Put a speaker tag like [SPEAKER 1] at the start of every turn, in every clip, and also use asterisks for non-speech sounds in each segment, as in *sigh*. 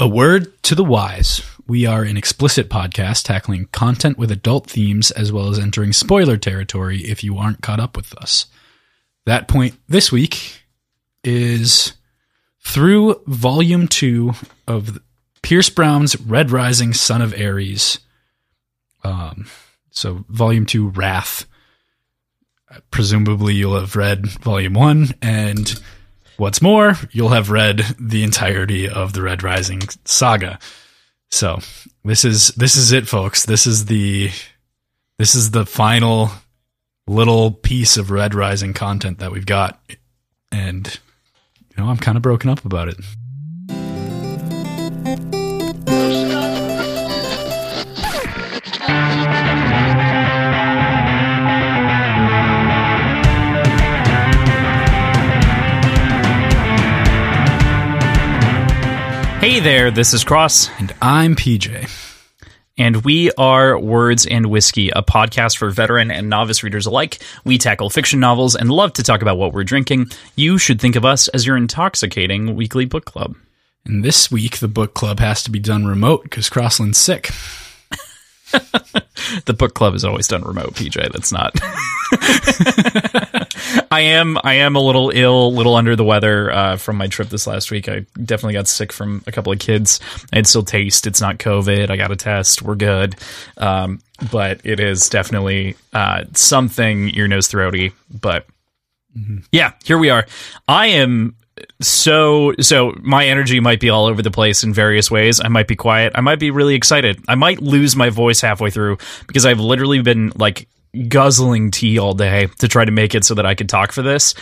[SPEAKER 1] A word to the wise. We are an explicit podcast tackling content with adult themes as well as entering spoiler territory if you aren't caught up with us. That point this week is through volume two of Pierce Brown's Red Rising Son of Ares. Um, so volume two, Wrath. Presumably you'll have read volume one and What's more, you'll have read the entirety of the Red Rising saga. So this is this is it, folks. This is the this is the final little piece of Red Rising content that we've got, and you know I'm kind of broken up about it.
[SPEAKER 2] Hey there, this is Cross,
[SPEAKER 1] And I'm PJ.
[SPEAKER 2] and we are Words and Whiskey, a podcast for veteran and novice readers alike. We tackle fiction novels and love to talk about what we're drinking. You should think of us as your intoxicating weekly book club.
[SPEAKER 1] And this week the book club has to be done remote because Crossland's sick.
[SPEAKER 2] The book club is always done remote, PJ. That's not. *laughs* I am I am a little ill, a little under the weather uh, from my trip this last week. I definitely got sick from a couple of kids. I still taste. It's not COVID. I got a test. We're good. Um, but it is definitely uh, something ear, nose, throaty. But yeah, here we are. I am so so my energy might be all over the place in various ways. I might be quiet. I might be really excited. I might lose my voice halfway through because I've literally been like guzzling tea all day to try to make it so that I could talk for this.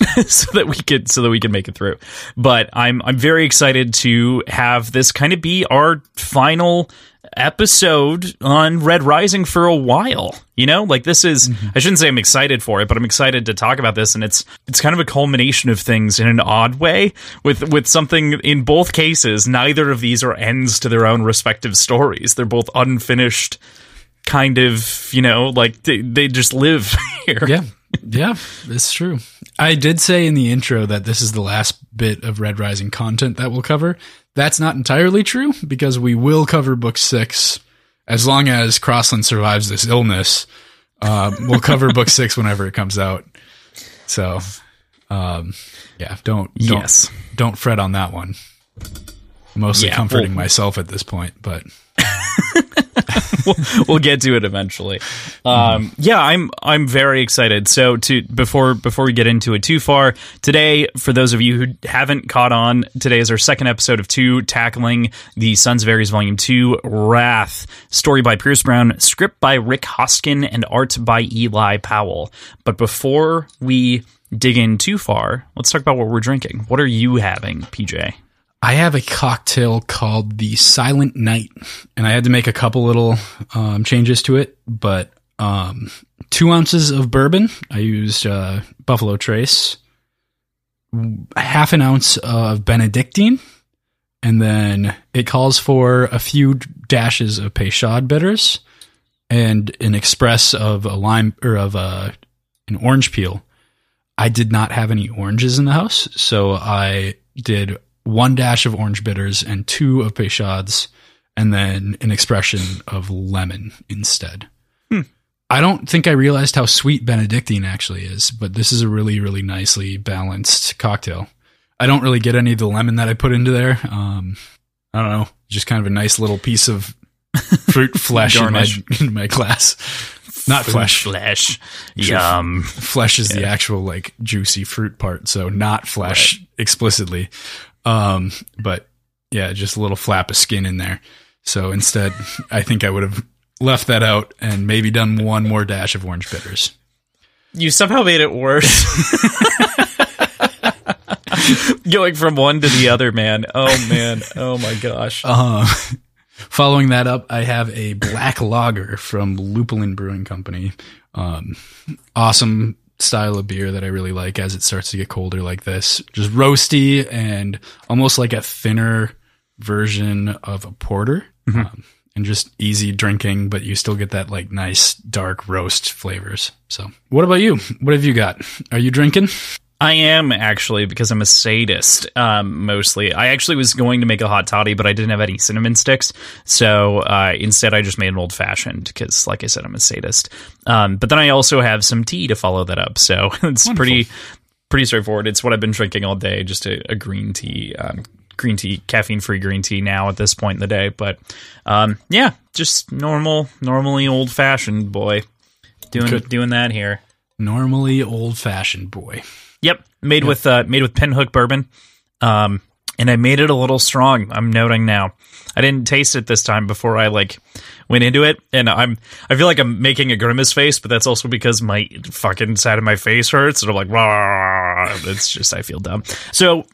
[SPEAKER 2] *laughs* so that we could so that we can make it through. But I'm I'm very excited to have this kind of be our final episode on Red Rising for a while. You know, like this is mm-hmm. I shouldn't say I'm excited for it, but I'm excited to talk about this and it's it's kind of a culmination of things in an odd way with with something in both cases neither of these are ends to their own respective stories. They're both unfinished kind of, you know, like they, they just live *laughs* here.
[SPEAKER 1] Yeah, yeah, it's true. I did say in the intro that this is the last bit of Red Rising content that we'll cover. That's not entirely true because we will cover book six as long as Crossland survives this illness. Uh, we'll cover book *laughs* six whenever it comes out. So, um, yeah, don't, don't
[SPEAKER 2] Yes.
[SPEAKER 1] don't fret on that one. I'm mostly
[SPEAKER 2] Yeah,
[SPEAKER 1] comforting
[SPEAKER 2] well-
[SPEAKER 1] myself at this point, but *laughs* *laughs*
[SPEAKER 2] we'll get to it eventually. Um, yeah, I'm I'm very excited. So to before before we get into it too far, today for those of you who haven't caught on, today is our second episode of two tackling the Sons of Ares Volume Two Wrath, story by Pierce Brown, script by Rik Hoskin, and art by Eli Powell. But before we dig in too far, let's talk about what we're drinking. What are you having, PJ?
[SPEAKER 1] I have a cocktail called the Silent Night, and I had to make a couple little um, changes to it. But um, two ounces of bourbon. I used uh, Buffalo Trace, half an ounce of Benedictine, and then it calls for a few dashes of Peychaud bitters and an express of a lime or of a, an orange peel. I did not have any oranges in the house, so I did one dash of orange bitters and two of Peychauds, and then an expression of lemon instead. I don't think I realized how sweet Benedictine actually is, but this is a really, really nicely balanced cocktail. I don't really get any of the lemon that I put into there. Um, I don't know, just kind of a nice little piece of *laughs* fruit flesh in my, in my glass. Not flesh.
[SPEAKER 2] Flesh. Yum.
[SPEAKER 1] Flesh is the actual like juicy fruit part, so not flesh explicitly. Um, but yeah, just a little flap of skin in there. So instead, *laughs* I think I would have left that out and maybe done one more dash of orange bitters.
[SPEAKER 2] You somehow made it worse. *laughs* Going from one to the other, man. Oh man. Oh my gosh.
[SPEAKER 1] Uh, *laughs* following that up, I have a black lager from Lupulin Brewing Company. Um, awesome style of beer that I really like as it starts to get colder like this. Just roasty and almost like a thinner version of a porter. Um, and just easy drinking, but you still get that like nice dark roast flavors. So, what about you? What have you got? Are you drinking?
[SPEAKER 2] I am actually because I'm a sadist. Um, mostly, I actually was going to make a hot toddy, but I didn't have any cinnamon sticks, so uh, instead I just made an old fashioned because, like I said, I'm a sadist. Um, but then I also have some tea to follow that up, so *laughs* it's
[SPEAKER 1] Wonderful.
[SPEAKER 2] pretty pretty straightforward. It's what I've been drinking all day, just a, a green tea. Um, green tea caffeine free green tea now at this point in the day but um yeah just normal normally old fashioned boy doing
[SPEAKER 1] Good.
[SPEAKER 2] doing that here
[SPEAKER 1] Normally old fashioned boy.
[SPEAKER 2] Yep, made with uh, made with pinhook bourbon, um, and I made it a little strong. I'm noting now. I didn't taste it this time before I like went into it, and I'm I feel like I'm making a grimace face, but that's also because my fucking side of my face hurts, and I'm like, Rah! it's just I feel dumb. So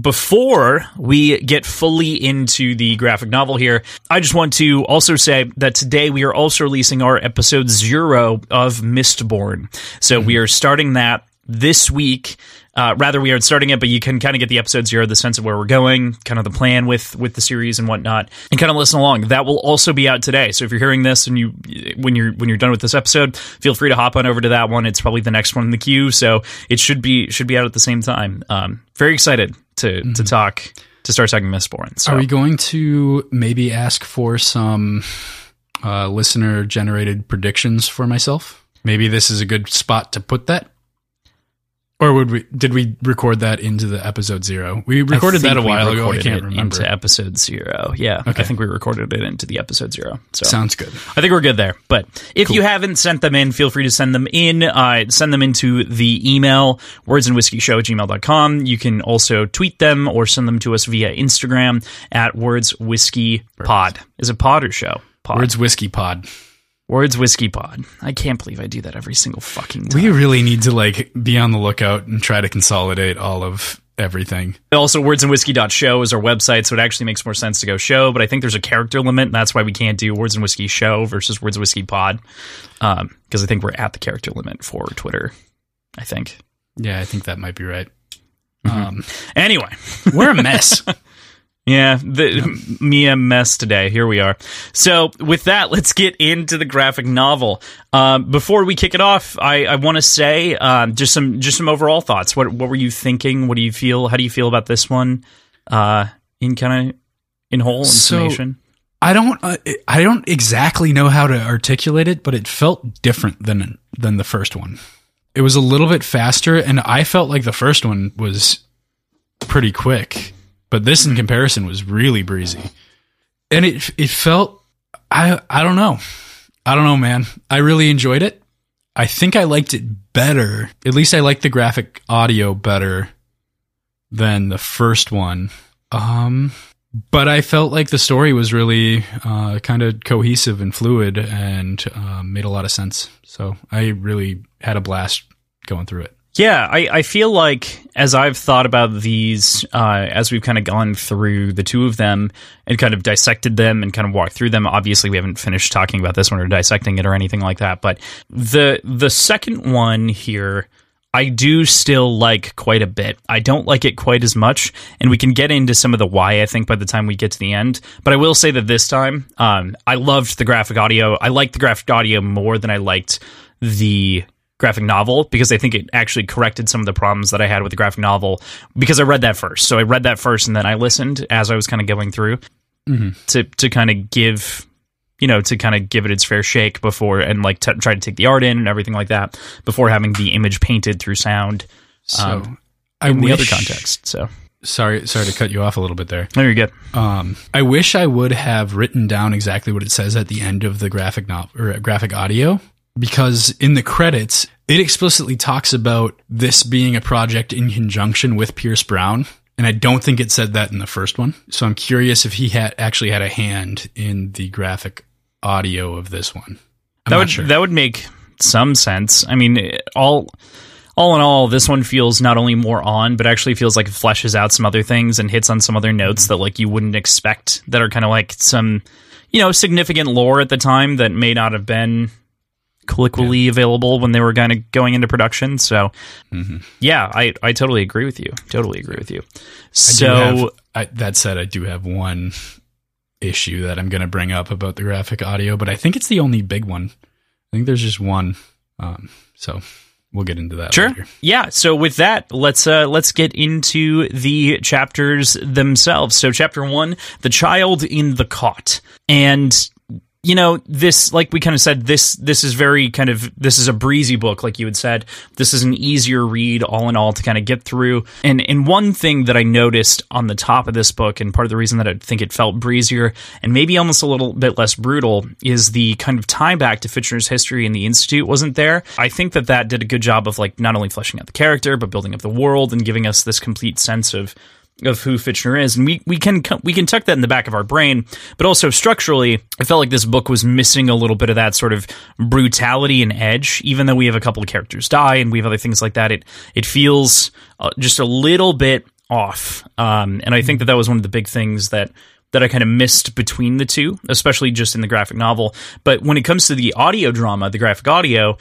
[SPEAKER 2] before we get fully into the graphic novel here, I just want to also say that today we are also releasing our episode zero of Mistborn. So we are starting that this week. Uh, rather, we are starting it, but you can kind of get the episode zero, the sense of where we're going, kind of the plan with with the series and whatnot, and kind of listen along. That will also be out today. So if you're hearing this and you when you're when you're done with this episode, feel free to hop on over to that one. It's probably the next one in the queue, so it should be should be out at the same time. Um, very excited to to talk to start talking Mistborn. So
[SPEAKER 1] Are we going to maybe ask for some uh, listener generated predictions for myself? Maybe this is a good spot to put that. Or would we? Did we record that into the episode zero? We recorded that a while ago. I can't
[SPEAKER 2] it
[SPEAKER 1] remember.
[SPEAKER 2] into episode zero. Yeah,
[SPEAKER 1] Okay.
[SPEAKER 2] I think we recorded it into the episode zero. So
[SPEAKER 1] Sounds good.
[SPEAKER 2] I think we're good there. But if you haven't sent them in, feel free to send them in. Uh, send them into the email, wordsandwhiskyshow at gmail.com. You can also tweet them or send them to us via Instagram at words whiskey pod. Is it pod or show? Pod.
[SPEAKER 1] Words Whiskey Pod.
[SPEAKER 2] Words whiskey pod. I can't believe I do that every single fucking time.
[SPEAKER 1] We really need to like be on the lookout and try to consolidate all of everything.
[SPEAKER 2] Also, wordsandwhiskey.show is our website, so it actually makes more sense to go show, but I think there's a character limit, and that's why we can't do Words and Whiskey Show versus Words and Whiskey Pod, because I think we're at the character limit for Twitter, I think.
[SPEAKER 1] Yeah, I think that might be right.
[SPEAKER 2] Mm-hmm.
[SPEAKER 1] Um,
[SPEAKER 2] Anyway,
[SPEAKER 1] we're a mess. *laughs*
[SPEAKER 2] yeah, the, me a mess today. Here we are. So, with that, *laughs* let's get into the graphic novel. Um, before we kick it off, I, I want to say um, just some just some overall thoughts. What what were you thinking? What do you feel? How do you feel about this one? Uh, in kind of in whole in
[SPEAKER 1] So- I don't uh, I don't exactly know how to articulate it, but it felt different than than the first one. It was a little bit faster and I felt like the first one was pretty quick, but this in comparison was really breezy. And it it felt I I don't know. I don't know, man. I really enjoyed it. I think I liked it better. At least I liked the graphic audio better than the first one. Um but I felt like the story was really uh, kind of cohesive and fluid and um, made a lot of sense. So I really had a blast going through it.
[SPEAKER 2] Yeah, I, I feel like as I've thought about these, uh, as we've kind of gone through the two of them and kind of dissected them and kind of walked through them. Obviously, we haven't finished talking about this one or dissecting it or anything like that. But the the second one here, I do still like quite a bit. I don't like it quite as much, and we can get into some of the why. I think by the time we get to the end, but I will say that this time, um, I loved the graphic audio. I liked the graphic audio more than I liked the graphic novel because I think it actually corrected some of the problems that I had with the graphic novel because I read that first. So I read that first and then I listened as I was kind of going through to to kind of give you know to kind of give it its fair shake before and like t- try to take the art in and everything like that before having the image painted through sound
[SPEAKER 1] So
[SPEAKER 2] Um,
[SPEAKER 1] I
[SPEAKER 2] in the other
[SPEAKER 1] wish-
[SPEAKER 2] context. So
[SPEAKER 1] Sorry, sorry to cut you off a little bit there.
[SPEAKER 2] there you go.
[SPEAKER 1] Um, I wish I would have written down exactly what it says at the end of the graphic novel or uh, graphic audio because in the credits it explicitly talks about this being a project in conjunction with Pierce Brown. And I don't think it said that in the first one. So I'm curious if he had actually had a hand in the graphic audio of this one. I'm
[SPEAKER 2] that would
[SPEAKER 1] sure.
[SPEAKER 2] that would make some sense. I mean, all all in all, this one feels not only more on, but actually feels like it fleshes out some other things and hits on some other notes that like you wouldn't expect that are kind of like some you know significant lore at the time that may not have been colloquially available when they were kind of going into production. So
[SPEAKER 1] Mm-hmm.
[SPEAKER 2] yeah, I I totally agree with you. Totally agree with you.
[SPEAKER 1] I
[SPEAKER 2] So
[SPEAKER 1] have- I, that said, I do have one issue that I'm going to bring up about the graphic audio, but I think it's the only big one. I think there's just one. Um, so we'll get into that.
[SPEAKER 2] Sure.
[SPEAKER 1] later.
[SPEAKER 2] Yeah. So with that, let's uh let's get into the chapters themselves. So chapter one, the child in the cot, and you know this like we kind of said this this is very kind of this is a breezy book like you had said. This is an easier read all in all to kind of get through. And and one thing that i noticed on the top of this book and part of the reason that i think it felt breezier and maybe almost a little bit less brutal is the kind of tie back to Fitchner's history in the institute wasn't there. I think that that did a good job of like not only fleshing out the character but building up the world and giving us this complete sense of of who Fitchner is, and we we can we can tuck that in the back of our brain, but also structurally, I felt like this book was missing a little bit of that sort of brutality and edge. Even though we have a couple of characters die and we have other things like that, it it feels uh, just a little bit off. Um, and I think that that was one of the big things that that I kind of missed between the two, especially just in the graphic novel. But when it comes to the audio drama, the graphic audio,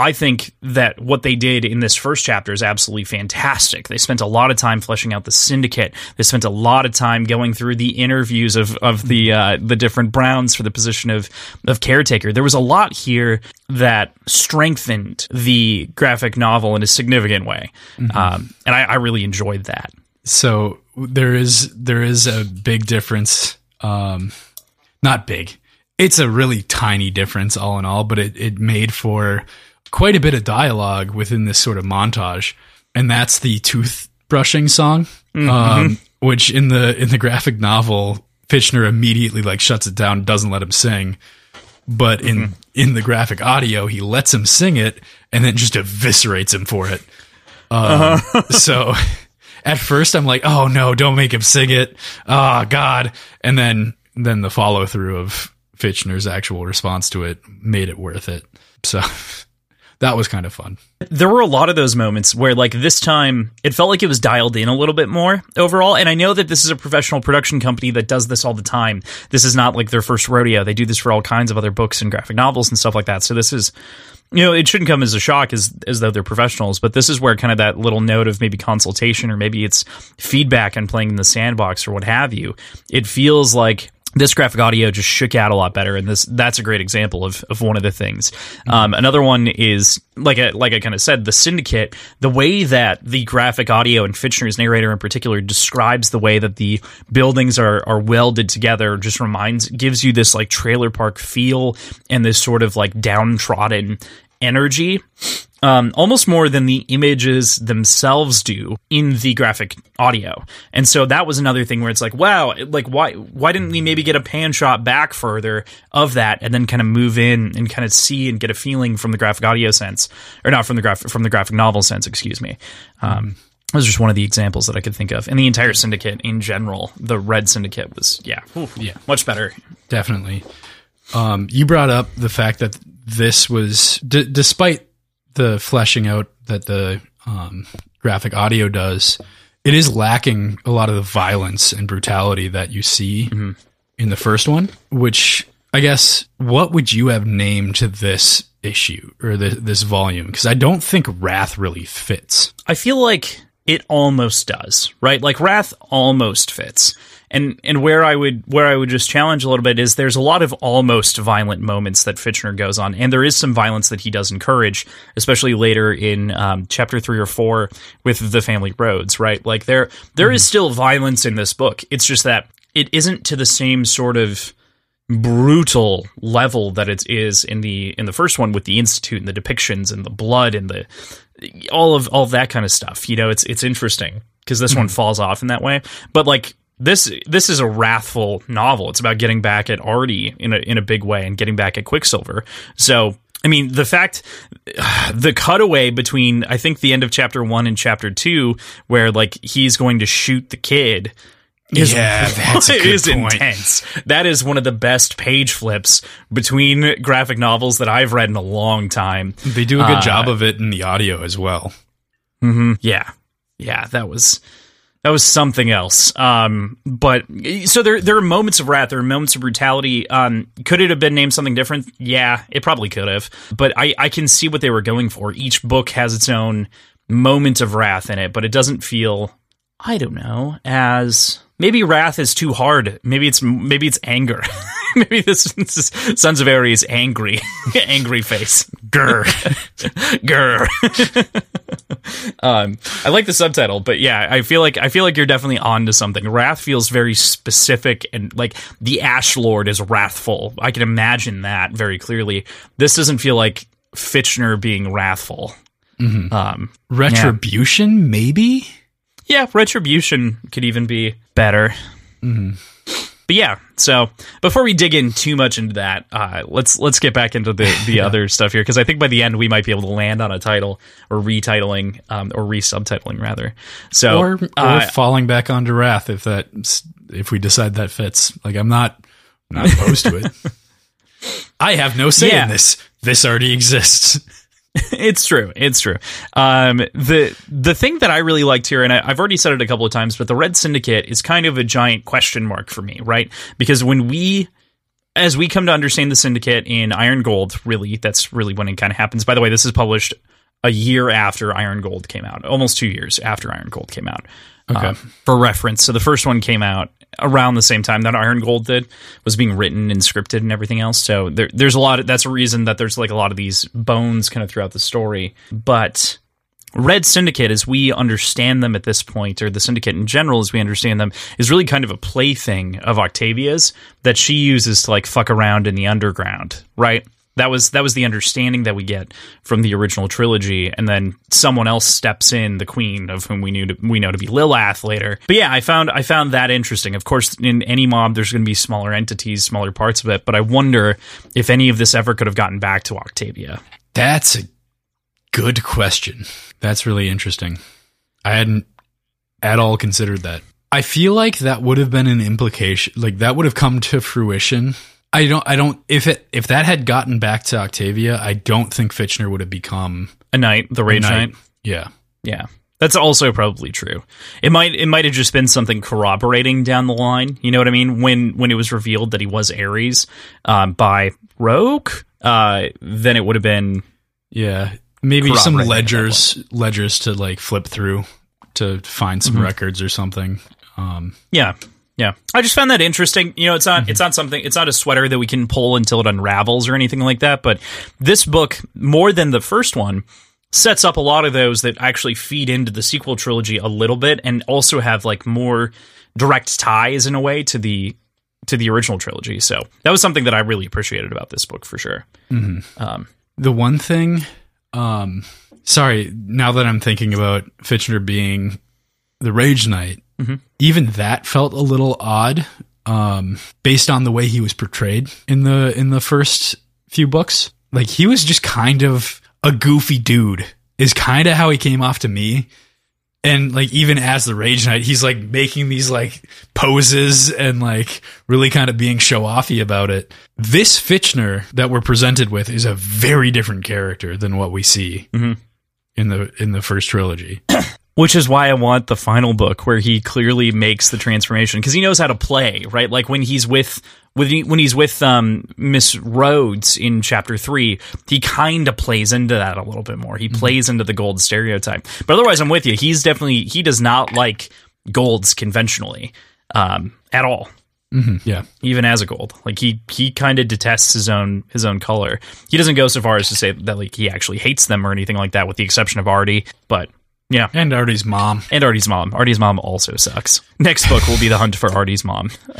[SPEAKER 2] I think that what they did in this first chapter is absolutely fantastic. They spent a lot of time fleshing out the syndicate. They spent a lot of time going through the interviews of of the uh, the different Browns for the position of of caretaker. There was a lot here that strengthened the graphic novel in a significant way, um, and I, I really enjoyed that.
[SPEAKER 1] So there is there is a big difference. Um, not big. It's a really tiny difference, all in all, but it it made for quite a bit of dialogue within this sort of montage, and that's the toothbrushing song, um, which in the in the graphic novel, Fitchner immediately like shuts it down, doesn't let him sing. But in in the graphic audio, he lets him sing it and then just eviscerates him for it. Um, So at first, I'm like, "Oh no, don't make him sing it." Oh God! And then then the follow through of Fitchner's actual response to it made it worth it. So that was kind of fun.
[SPEAKER 2] there were a lot of those moments where like this time it felt like it was dialed in a little bit more overall. And i know that this is a professional production company that does this all the time. This is not like their first rodeo. They do this for all kinds of other books and graphic novels and stuff like that. So this is you know it shouldn't come as a shock as as though they're professionals but this is where kind of that little note of maybe consultation or maybe it's feedback and playing in the sandbox or what have you it feels like this graphic audio just shook out a lot better, and this that's a great example of, of one of the things. Um, another one is like I, like I kind of said, the Syndicate. The way that the graphic audio and Fitchner's narrator in particular describes the way that the buildings are are welded together just reminds gives you this like trailer park feel and this sort of like downtrodden energy um, almost more than the images themselves do in the graphic audio. And so that was another thing where it's like, wow, like why why didn't we maybe get a pan shot back further of that and then kind of move in and kind of see and get a feeling from the graphic audio sense, or not from the graphic from the graphic novel sense, excuse me. Um, that was just one of the examples that I could think of. And the entire syndicate in general, the Red Syndicate was yeah,
[SPEAKER 1] Yeah.
[SPEAKER 2] much better.
[SPEAKER 1] Definitely. Um, you brought up the fact that this was, d- despite the fleshing out that the um, graphic audio does, it is lacking a lot of the violence and brutality that you see in the first one. Which I guess, what would you have named this issue or the, this volume? Because I don't think Wrath really fits.
[SPEAKER 2] I feel like it almost does, right? Like Wrath almost fits. And and where I would where I would just challenge a little bit is there's a lot of almost violent moments that Fitchner goes on, and there is some violence that he does encourage, especially later in um, chapter three or four with the family roads, right? Like there there is still violence in this book. It's just that it isn't to the same sort of brutal level that it is in the in the first one with the institute and the depictions and the blood and the all of all of that kind of stuff. You know, it's it's interesting because this one falls off in that way. But like this this is a wrathful novel. It's about getting back at Artie in a in a big way and getting back at Quicksilver. So I mean, the fact, *sighs* the cutaway between I think the end of chapter one and chapter two, where like he's going to shoot the kid, is
[SPEAKER 1] Yeah, *laughs* that's a *laughs* good
[SPEAKER 2] is
[SPEAKER 1] point.
[SPEAKER 2] intense. That is one of the best page flips between graphic novels that I've read in a long time.
[SPEAKER 1] They do a good uh, job of it in the audio as well. Mm-hmm.
[SPEAKER 2] Yeah, yeah, that was that was something else. Um, but so there there are moments of wrath, there are moments of brutality. Um, could it have been named something different? Yeah, it probably could have. But I I can see what they were going for. Each book has its own moment of wrath in it, but it doesn't feel I don't know as maybe wrath is too hard. Maybe it's maybe it's anger. *laughs* *laughs* maybe this, this is Sons of Ares angry *laughs* angry face.
[SPEAKER 1] Grr. *laughs*
[SPEAKER 2] Grr. um, I like the subtitle, but yeah, I feel like I feel like you're definitely on to something. Wrath feels very specific, and like the Ash Lord is wrathful. I can imagine that very clearly. This doesn't feel like Fitchner being wrathful. Um,
[SPEAKER 1] Retribution, maybe?
[SPEAKER 2] yeah, Retribution could even be better. But yeah, so before we dig in too much into that, uh, let's let's get back into the the *laughs* other stuff here because I think by the end we might be able to land on a title or retitling um, or resubtitling rather. So
[SPEAKER 1] Or, or
[SPEAKER 2] uh,
[SPEAKER 1] falling back onto Wrath if that if we decide that fits. Like I'm not not opposed to it. *laughs* I have no say
[SPEAKER 2] Yeah.
[SPEAKER 1] in this. This already exists. *laughs*
[SPEAKER 2] it's true. It's true. Um, the the thing that I really liked here, and I, I've already said it a couple of times, but the Red Syndicate is kind of a giant question mark for me, right? Because when we as we come to understand the syndicate in Iron Gold, really, that's really when it kind of happens. By the way, this is published a year after Iron Gold came out, almost two years after Iron Gold came out.
[SPEAKER 1] Okay.
[SPEAKER 2] Um, for reference, so the first one came out around the same time that Iron Gold did, was being written and scripted and everything else. So there, there's a lot. Of, that's a reason that there's like a lot of these bones kind of throughout the story. But Red Syndicate, as we understand them at this point, or the Syndicate in general, as we understand them, is really kind of a plaything of Octavia's that she uses to like fuck around in the underground, right? That was that was the understanding that we get from the original trilogy, and then someone else steps in, the Queen, of whom we knew to, we know to be Lilith later. But yeah, I found I found that interesting. Of course, in any mob, there's going to be smaller entities, smaller parts of it, but I wonder if any of this ever could have gotten back to Octavia.
[SPEAKER 1] That's a good question. That's really interesting. I hadn't at all considered that. I feel like that would have been an implication, like that would have come to fruition. I don't, I don't, if it, if that had gotten back to Octavia, I don't think Fitchner would have become
[SPEAKER 2] A knight, the Rage
[SPEAKER 1] knight.
[SPEAKER 2] Knight.
[SPEAKER 1] Yeah.
[SPEAKER 2] Yeah. That's also probably true. It might it might have just been something corroborating down the line. You know what I mean? When when it was revealed that he was Ares um, by Roque, uh, then it would have been
[SPEAKER 1] Yeah. Maybe some ledgers, ledgers to like flip through to find some records or something. Um,
[SPEAKER 2] yeah. Yeah. I just found that interesting. You know, it's not it's not something it's not a sweater that we can pull until it unravels or anything like that, but this book more than the first one sets up a lot of those that actually feed into the sequel trilogy a little bit and also have like more direct ties in a way to the to the original trilogy. So that was something that I really appreciated about this book for sure. Um,
[SPEAKER 1] The one thing, um, sorry, now that I'm thinking about Fitchner being the Rage Knight, even that felt a little odd, um, based on the way he was portrayed in the in the first few books. Like he was just kind of a goofy dude. Is kind of how he came off to me. And like even as the Rage Knight, he's like making these like poses and like really kind of being show offy about it. This Fitchner that we're presented with is a very different character than what we see
[SPEAKER 2] Mhm.
[SPEAKER 1] in the in the first trilogy.
[SPEAKER 2] Which is why I want the final book where he clearly makes the transformation because he knows how to play, right? Like when he's with he, when he's with um, Miss Rhodes in chapter three, he kind of plays into that a little bit more. He plays into the gold stereotype, but otherwise, I'm with you. He's definitely he does not like golds conventionally um, at all.
[SPEAKER 1] Yeah.
[SPEAKER 2] Even as a gold, like he he kind of detests his own his own color. He doesn't go so far as to say that like he actually hates them or anything like that, with the exception of Artie. But yeah,
[SPEAKER 1] And Artie's mom.
[SPEAKER 2] and Artie's mom. Artie's mom also sucks. Next book will be the hunt for Artie's mom. *laughs*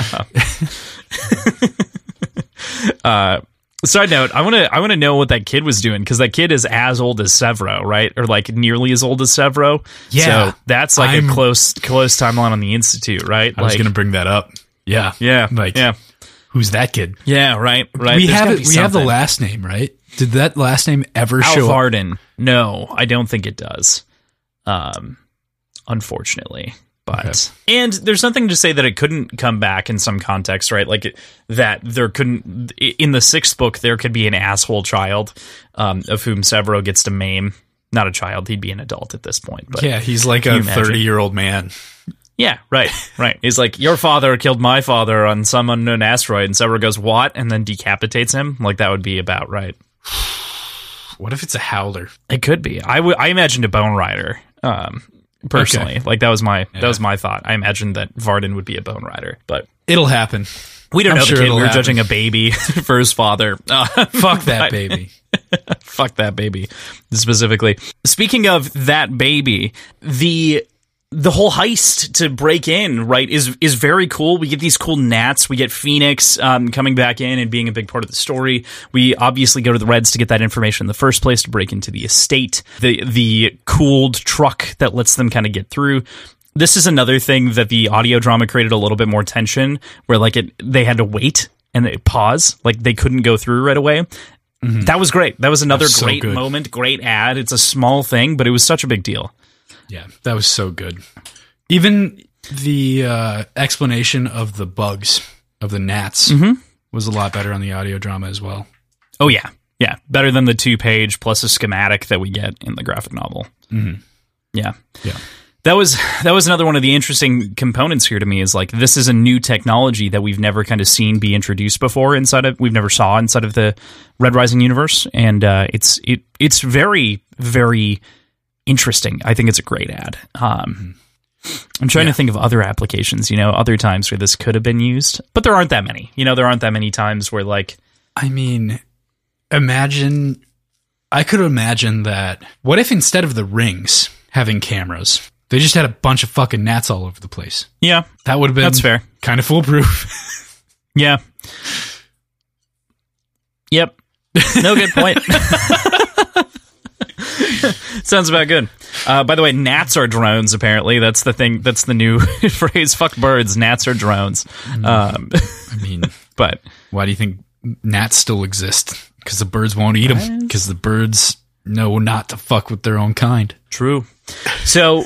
[SPEAKER 2] uh, side note: I want to I want to know what that kid was doing because that kid is as old as Sevro, right? Or like nearly as old as Sevro.
[SPEAKER 1] Yeah.
[SPEAKER 2] so that's like
[SPEAKER 1] I'm-
[SPEAKER 2] a close close timeline on the institute, right?
[SPEAKER 1] I was going to bring that up. Yeah.
[SPEAKER 2] yeah,
[SPEAKER 1] Like,
[SPEAKER 2] yeah,
[SPEAKER 1] who's that kid?
[SPEAKER 2] yeah, right, right.
[SPEAKER 1] we
[SPEAKER 2] There's
[SPEAKER 1] have it, we have the last name, right? Did that last name ever
[SPEAKER 2] Al
[SPEAKER 1] show up?
[SPEAKER 2] Varden. No, I don't think it does. Um, unfortunately. But and there's nothing to say that it couldn't come back in some context, right? Like it, that there couldn't in the sixth book there could be an asshole child, um, of whom Sevro gets to maim. Not a child; he'd be an adult at this point. But
[SPEAKER 1] Yeah, he's like a 30 year old man.
[SPEAKER 2] yeah, right, *laughs* right. He's like, your father killed my father on some unknown asteroid, and Sevro goes, "What?" and then decapitates him. Like that would be about right. *sighs*
[SPEAKER 1] What if it's a howler?
[SPEAKER 2] It could be. I would. I imagined a Bone Rider. Um, personally, like that was my that was my thought. I imagined that Varden would be a Bone Rider, but
[SPEAKER 1] It'll happen.
[SPEAKER 2] We don't
[SPEAKER 1] I'm
[SPEAKER 2] know
[SPEAKER 1] sure
[SPEAKER 2] the kid. We were
[SPEAKER 1] happen.
[SPEAKER 2] judging a baby *laughs* for his father. Uh, *laughs*
[SPEAKER 1] Fuck that baby. *laughs*
[SPEAKER 2] fuck that baby specifically. Speaking of that baby, the the whole heist to break in right is is very cool. We get these cool gnats. We get Phoenix um, coming back in and being a big part of the story. We obviously go to the Reds to get that information in the first place to break into the estate. The the cooled truck that lets them kind of get through. This is another thing that the audio drama created a little bit more tension, where like it they had to wait and they pause, like they couldn't go through right away. That was great. That was another
[SPEAKER 1] was
[SPEAKER 2] great
[SPEAKER 1] good.
[SPEAKER 2] moment, great ad. It's a small thing, but it was such a big deal.
[SPEAKER 1] Yeah, that was so good. Even the uh, explanation of the bugs of the gnats was a lot better on the audio drama as well.
[SPEAKER 2] Oh yeah, yeah, better than the two page plus a schematic that we get in the graphic novel. Mm-hmm. Yeah,
[SPEAKER 1] Yeah.
[SPEAKER 2] that was that was another one of the interesting components here to me. Is like this is a new technology that we've never kind of seen be introduced before inside of we've never saw inside of the Red Rising universe, and uh, it's it it's very very interesting. I think it's a great ad. Um, I'm trying to think of other applications, you know, other times where this could have been used, but there aren't that many. You know, there aren't that many times where like
[SPEAKER 1] I mean, imagine. I could imagine that. What if instead of the rings having cameras, they just had a bunch of fucking gnats all over the place?
[SPEAKER 2] yeah,
[SPEAKER 1] That would have been
[SPEAKER 2] That's fair.
[SPEAKER 1] kind of foolproof. *laughs*
[SPEAKER 2] Yeah. Yep. No good point. *laughs* Sounds about good. Uh, by the way, gnats are drones. Apparently, that's the thing. That's the new *laughs* phrase. Fuck birds. Gnats are drones. Um,
[SPEAKER 1] I *laughs* mean,
[SPEAKER 2] but
[SPEAKER 1] why do you think gnats still exist? Because the birds won't eat them. Because the birds know not to fuck with their own kind.
[SPEAKER 2] True. So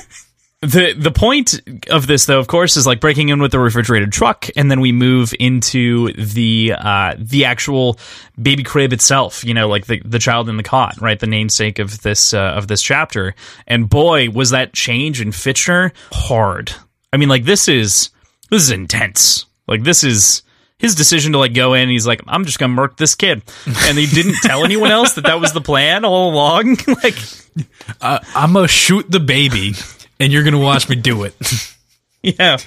[SPEAKER 2] the the point of this though, of course, is like breaking in with the refrigerated truck, and then we move into the uh, the actual baby crib itself. You know, like the the child in the cot, right? The namesake of this uh, of this chapter. And boy, was that change in Fitchner hard. I mean, like this is this is intense. Like this is. His decision to like go in, he's like, I'm just gonna murk this kid, *laughs* and he didn't tell anyone else that that was the plan all along. *laughs* like,
[SPEAKER 1] Uh, I'm gonna shoot the baby, and you're gonna watch me do it. *laughs*
[SPEAKER 2] Yeah,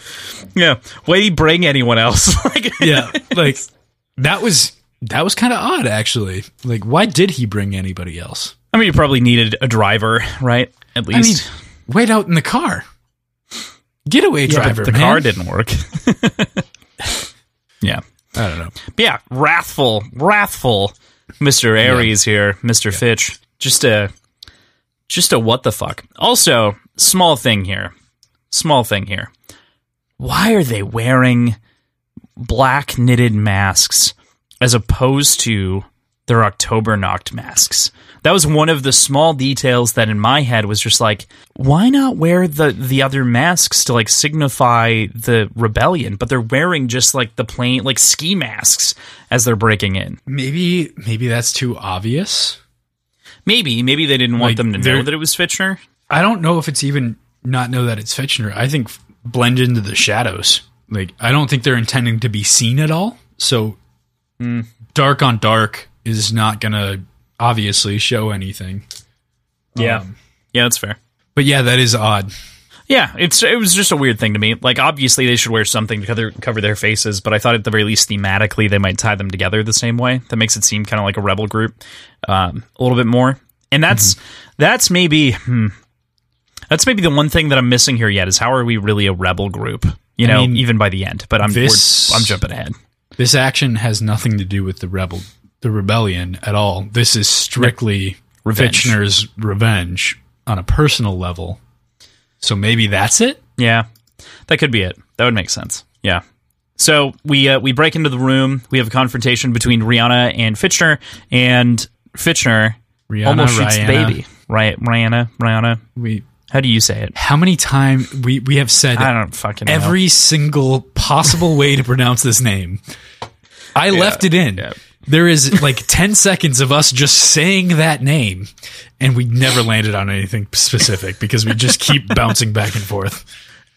[SPEAKER 2] yeah. Why did he bring anyone else? *laughs* like,
[SPEAKER 1] yeah, like that was that was kind of odd, actually. Like, why did he bring anybody else?
[SPEAKER 2] I mean, you probably needed a driver, right? At
[SPEAKER 1] I mean,
[SPEAKER 2] least.
[SPEAKER 1] wait out in the car. Getaway
[SPEAKER 2] Yeah,
[SPEAKER 1] driver.
[SPEAKER 2] the
[SPEAKER 1] man.
[SPEAKER 2] car didn't work. *laughs* yeah,
[SPEAKER 1] I don't know.
[SPEAKER 2] but yeah. Wrathful, wrathful, Mister Ares here, Mister Fitch. Just a, just a what the fuck. Also, small thing here, small thing here. Why are they wearing black knitted masks as opposed to their October Noct masks? That was one of the small details that in my head was just like, why not wear the the other masks to like signify the rebellion? But they're wearing just like the plain like ski masks as they're breaking in.
[SPEAKER 1] Maybe maybe that's too obvious.
[SPEAKER 2] Maybe, maybe they didn't want
[SPEAKER 1] Like,
[SPEAKER 2] them to know that it was Fitchner.
[SPEAKER 1] I don't know if it's even not know that it's Fitchner. I think blend into the shadows. Like I don't think they're intending to be seen at all. So
[SPEAKER 2] Hmm.
[SPEAKER 1] dark on dark is not gonna obviously show anything.
[SPEAKER 2] Yeah,
[SPEAKER 1] Um,
[SPEAKER 2] yeah, that's fair.
[SPEAKER 1] But yeah, that is odd.
[SPEAKER 2] Yeah, it's it was just a weird thing to me. Like obviously they should wear something to cover cover their faces, but I thought at the very least thematically they might tie them together the same way. That makes it seem kind of like a rebel group, um, a little bit more. And that's that's maybe hmm, that's maybe the one thing that I'm missing here yet is how are we really a rebel group? You know,
[SPEAKER 1] mean,
[SPEAKER 2] even by the end. But I'm
[SPEAKER 1] this-
[SPEAKER 2] I'm jumping ahead.
[SPEAKER 1] This action has nothing to do with the rebel, the rebellion at all. This is strictly
[SPEAKER 2] Revenge.
[SPEAKER 1] Fitchner's revenge on a personal level. So maybe that's it.
[SPEAKER 2] Yeah, that could be it. That would make sense. Yeah. So we uh, we break into the room. We have a confrontation between Rihanna and Fitchner, and Fitchner
[SPEAKER 1] Rihanna,
[SPEAKER 2] almost shoots the baby. Right, Rihanna, Rihanna.
[SPEAKER 1] We
[SPEAKER 2] How do you say it?
[SPEAKER 1] how many times we we have said
[SPEAKER 2] I don't fucking know.
[SPEAKER 1] every single possible way to pronounce this name. I left it in.
[SPEAKER 2] yeah.
[SPEAKER 1] There is like 10 seconds of us just saying that name, and we never landed on anything specific because we just keep *laughs* bouncing back and forth.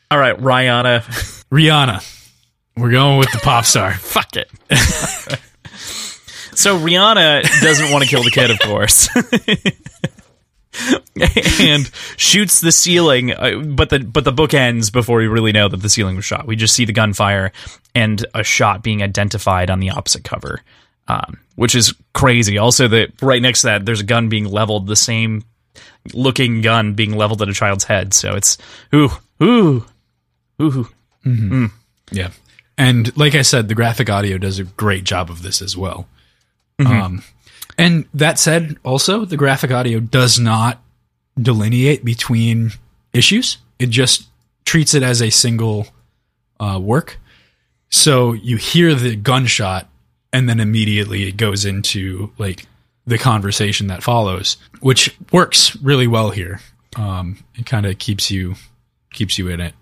[SPEAKER 2] All right, Rihanna.
[SPEAKER 1] Rihanna. We're going with the pop star. *laughs*
[SPEAKER 2] Fuck it. *laughs* so Rihanna doesn't want to kill the kid, of course. And shoots the ceiling, uh, but the but the book ends before we really know that the ceiling was shot. We just see the gunfire and a shot being identified on the opposite cover, um, which is crazy. Also, that right next to that, there's a gun being leveled, the same looking gun being leveled at a child's head. So it's ooh ooh ooh.
[SPEAKER 1] Yeah. And like I said, the graphic audio does a great job of this as well. Um, and that said, also, the graphic audio does not delineate between issues. It just treats it as a single uh, work. So you hear the gunshot, and then immediately it goes into like the conversation that follows, which works really well here. Um, it kind of keeps you keeps you in it.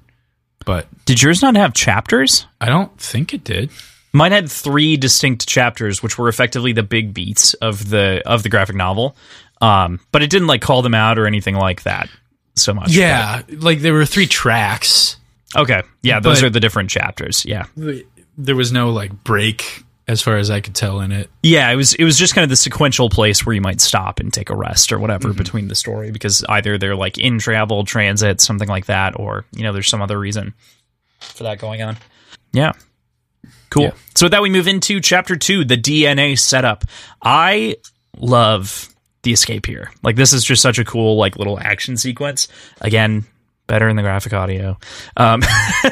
[SPEAKER 1] But
[SPEAKER 2] Did yours not have chapters?
[SPEAKER 1] I don't think it did.
[SPEAKER 2] Mine had three distinct chapters, which were effectively the big beats of the of the graphic novel. Um, but it didn't like call them out or anything like that so much.
[SPEAKER 1] Yeah, like there were three tracks.
[SPEAKER 2] Okay. Yeah, those are the different chapters. Yeah.
[SPEAKER 1] There was no like break as far as I could tell in it.
[SPEAKER 2] Yeah, it was it was just kind of the sequential place where you might stop and take a rest or whatever between the story because either they're like in travel, transit, something like that, or you know, there's some other reason for that going on. Yeah. Cool.
[SPEAKER 1] Yeah.
[SPEAKER 2] So with that we move into chapter two, the DNA setup. I love the escape here. Like this is just such a cool like little action sequence. Again, better in the graphic audio. Um, *laughs*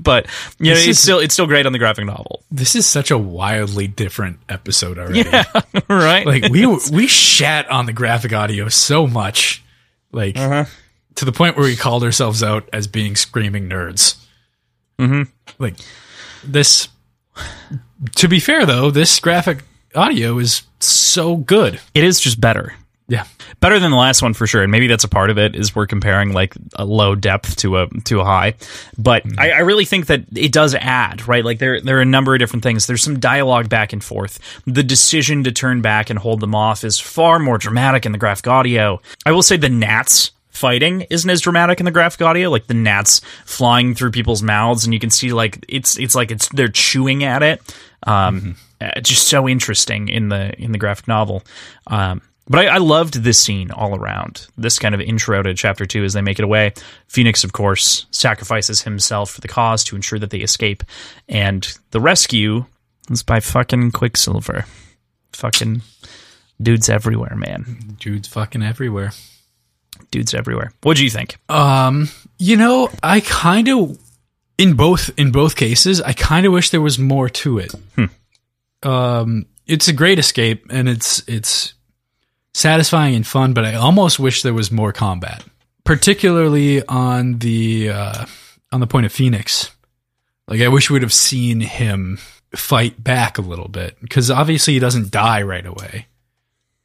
[SPEAKER 2] but you know,
[SPEAKER 1] This
[SPEAKER 2] it's
[SPEAKER 1] is-
[SPEAKER 2] still it's still great on the graphic novel.
[SPEAKER 1] This is such a wildly different episode already. *laughs*
[SPEAKER 2] Yeah. right.
[SPEAKER 1] Like we *laughs* we shat on the graphic audio so much, like to the point where we called ourselves out as being screaming nerds. Mm-hmm. Like this. To be fair, though, this graphic audio is so good.
[SPEAKER 2] it is just better.
[SPEAKER 1] Yeah.
[SPEAKER 2] better than the last one for sure and maybe that's a part of it is we're comparing like a low depth to a to a high but mm-hmm. I, I really think that it does add right like there there are a number of different things there's some dialogue back and forth the decision to turn back and hold them off is far more dramatic in the graphic audio i will say the gnats fighting isn't as dramatic in the graphic audio like the gnats flying through people's mouths and you can see like it's it's like it's they're chewing at it um uh, just so interesting in the in the graphic novel um but I, I loved this scene all around. This kind of intro to chapter two as they make it away. Phoenix, of course, sacrifices himself for the cause to ensure that they escape, and the rescue is by fucking Quicksilver. Fucking dudes everywhere, man.
[SPEAKER 1] Dude's fucking everywhere.
[SPEAKER 2] Dudes everywhere. What do you think?
[SPEAKER 1] Um, you know, I kind of in both in both cases, I kind of wish there was more to it. Um, it's a great escape and it's it's satisfying and fun, but I almost wish there was more combat, particularly on the uh, on the point of Phoenix. Like I wish we would have seen him fight back a little bit because obviously he doesn't die right away.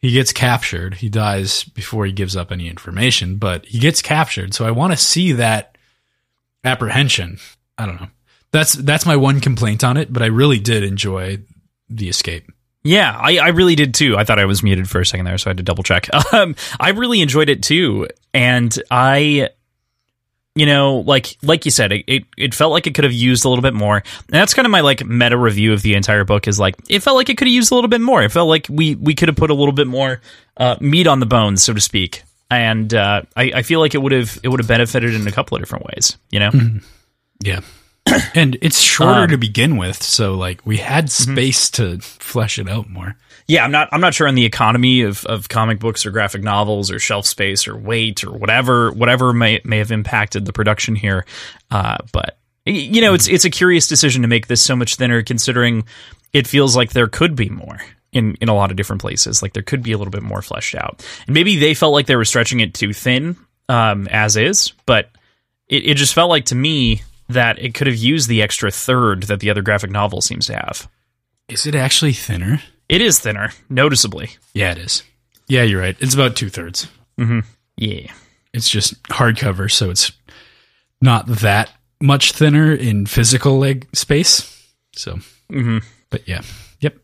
[SPEAKER 1] He gets captured. He dies before he gives up any information, but he gets captured. So I want to see that apprehension. I don't know. That's that's my one complaint on it, but I really did enjoy the escape.
[SPEAKER 2] Yeah, I, I really did too. I thought I was muted for a second there, so I had to double check. *laughs* Um, I really enjoyed it too, and I, you know, like like you said, it, it it felt like it could have used a little bit more. And that's kind of my like meta review of the entire book. Is like it felt like it could have used a little bit more. It felt like we we could have put a little bit more uh, meat on the bones, so to speak. And uh, I, I feel like it would have it would have benefited in a couple of different ways. You know,
[SPEAKER 1] Yeah. *clears throat* and it's shorter
[SPEAKER 2] Um,
[SPEAKER 1] to begin with, so like we had space to flesh it out more.
[SPEAKER 2] Yeah, I'm not I'm not sure on the economy of, of comic books or graphic novels or shelf space or weight or whatever whatever may may have impacted the production here. Uh, but you know, it's it's a curious decision to make this so much thinner, considering it feels like there could be more in in a lot of different places. Like there could be a little bit more fleshed out, and maybe they felt like they were stretching it too thin um, as is. But it, it just felt like to me that it could have used the extra third that the other graphic novel seems to have.
[SPEAKER 1] Is it actually thinner?
[SPEAKER 2] It is thinner, noticeably.
[SPEAKER 1] Yeah, it is. Yeah, you're right. It's about two thirds.
[SPEAKER 2] Yeah.
[SPEAKER 1] It's just hardcover, so it's not that much thinner in physical leg space. So,
[SPEAKER 2] hmm
[SPEAKER 1] but yeah, yep.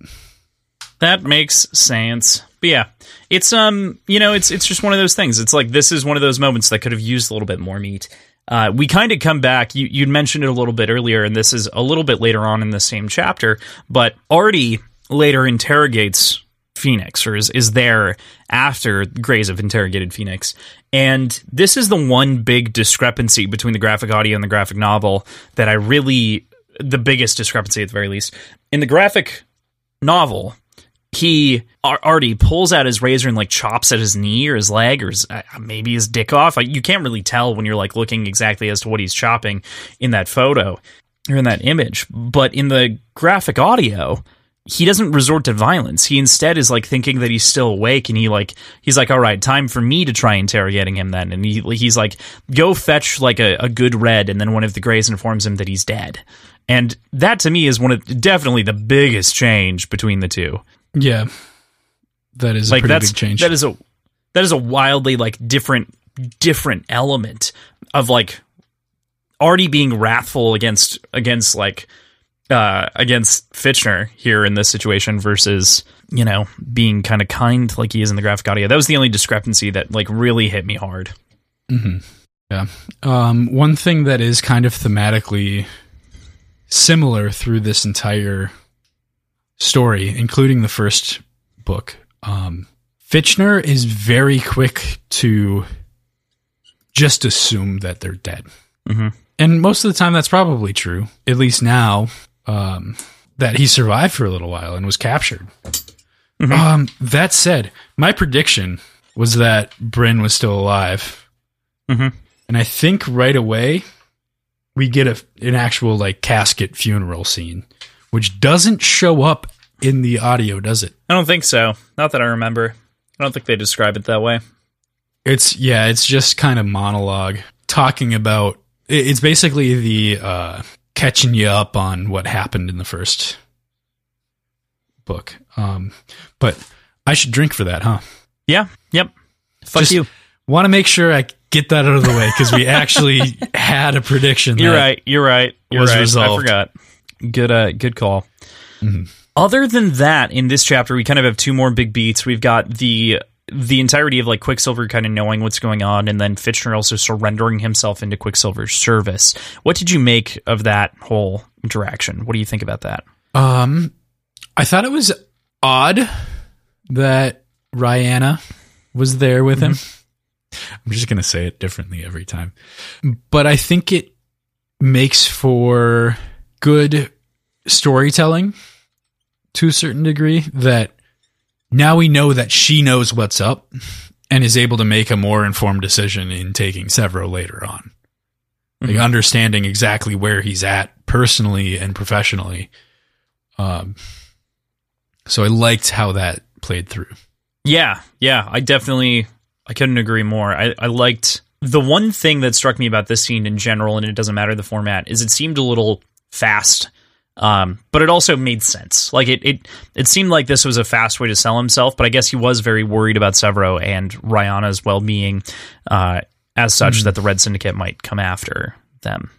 [SPEAKER 2] That makes sense. But yeah, it's um, you know, it's it's just one of those things. It's like this is one of those moments that could have used a little bit more meat. Uh, we kind of come back. You you'd mentioned it a little bit earlier, and this is a little bit later on in the same chapter. But Artie later interrogates Phoenix or is, is there after Greys have interrogated Phoenix. And this is the one big discrepancy between the graphic audio and the graphic novel that I really, the biggest discrepancy at the very least. In the graphic novel, he already pulls out his razor and like chops at his knee or his leg or his, uh, maybe his dick off. Like, you can't really tell when you're like looking exactly as to what he's chopping in that photo or in that image. But in the graphic audio, he doesn't resort to violence. He instead is like thinking that he's still awake, and he like he's like, all right, time for me to try interrogating him then. And he he's like, go fetch like a, a good red, and then one of the Greys informs him that he's dead. And that to me is one of definitely the biggest change between the two.
[SPEAKER 1] Yeah, that is
[SPEAKER 2] like
[SPEAKER 1] that's, big change.
[SPEAKER 2] That is a that is a wildly like different different element of like already being wrathful against against like uh, against Fitchner here in this situation versus you know being kind of kind like he is in the graphic audio. That was the only discrepancy that like really hit me hard.
[SPEAKER 1] Mm-hmm. Yeah. Um, one thing that is kind of thematically similar through this entire story, including the first book, um, Fitchner is very quick to just assume that they're dead.
[SPEAKER 2] Mm-hmm.
[SPEAKER 1] And most of the time, that's probably true. At least now, um, that he survived for a little while and was captured. Mm-hmm. Um, that said, my prediction was that Bryn was still alive,
[SPEAKER 2] mm-hmm.
[SPEAKER 1] and I think right away we get a, an actual like casket funeral scene, which doesn't show up in the audio, does it?
[SPEAKER 2] I don't think so. Not that I remember. I don't think they describe it that way.
[SPEAKER 1] It's yeah, it's just kind of monologue talking about. It's basically the uh, catching you up on what happened in the first book. Um, but I should drink for that, huh?
[SPEAKER 2] Yeah. Yep. Fuck Just you.
[SPEAKER 1] Want to make sure I get that out of the way because we actually *laughs* had a prediction.
[SPEAKER 2] You're right. You're right. You're was right. Resolved. I forgot. Good. Uh. Good call.
[SPEAKER 1] Mm-hmm.
[SPEAKER 2] Other than that, in this chapter, we kind of have two more big beats. We've got the the entirety of like Quicksilver kind of knowing what's going on, and then Fitchner also surrendering himself into Quicksilver's service. What did you make of that whole interaction? What do you think about that?
[SPEAKER 1] Um, I thought it was odd that Rihanna was there with him. Mm-hmm. I'm just gonna say it differently every time, but I think it makes for good storytelling to a certain degree that now we know that she knows what's up and is able to make a more informed decision in taking Sevro later on. Like mm-hmm. understanding exactly where he's at personally and professionally. Um, so I liked how that played through.
[SPEAKER 2] Yeah, yeah, I definitely I couldn't agree more. I, I liked the one thing that struck me about this scene in general, and it doesn't matter the format, is it seemed a little fast um, but it also made sense. Like it, it, it seemed like this was a fast way to sell himself. But I guess he was very worried about Sevro and Ryanna's well being, uh, as such mm. that the Red Syndicate might come after them.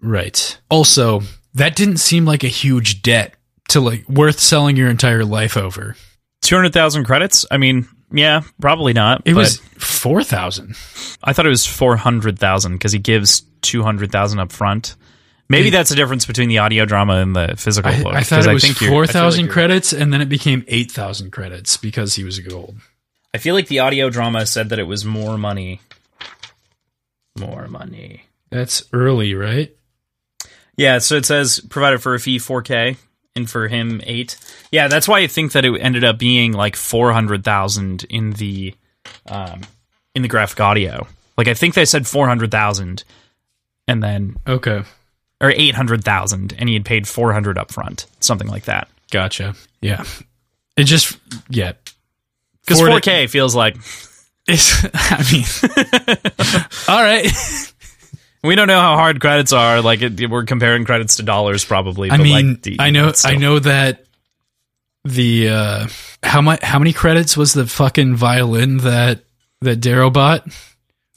[SPEAKER 1] Right. Also, that didn't seem like a huge debt to like worth selling your entire life over.
[SPEAKER 2] Two hundred thousand credits. I mean, yeah, probably not.
[SPEAKER 1] It was four thousand.
[SPEAKER 2] I thought it was four hundred thousand because he gives two hundred thousand up front. Maybe that's the difference between the audio drama and the physical
[SPEAKER 1] I,
[SPEAKER 2] book.
[SPEAKER 1] I thought it was four thousand like credits, and then it became eight thousand credits because he was a gold.
[SPEAKER 2] I feel like the audio drama said that it was more money. More money.
[SPEAKER 1] That's early, right?
[SPEAKER 2] Yeah, so it says provided for a fee 4K and for him 8. Yeah, that's why I think that it ended up being like 400,000 in the um in the graphic audio. Like I think they said 400,000 and then
[SPEAKER 1] Okay
[SPEAKER 2] or 800,000 and he had paid 400 up front, something like that.
[SPEAKER 1] Gotcha. Yeah. It just yeah.
[SPEAKER 2] Cuz 4K feels like *laughs*
[SPEAKER 1] it's I mean *laughs* All right.
[SPEAKER 2] we don't know how hard credits are. Like it, we're comparing credits to dollars probably.
[SPEAKER 1] I mean, like the, I know I know that the uh how much how many credits was the fucking violin that that Darrow bought?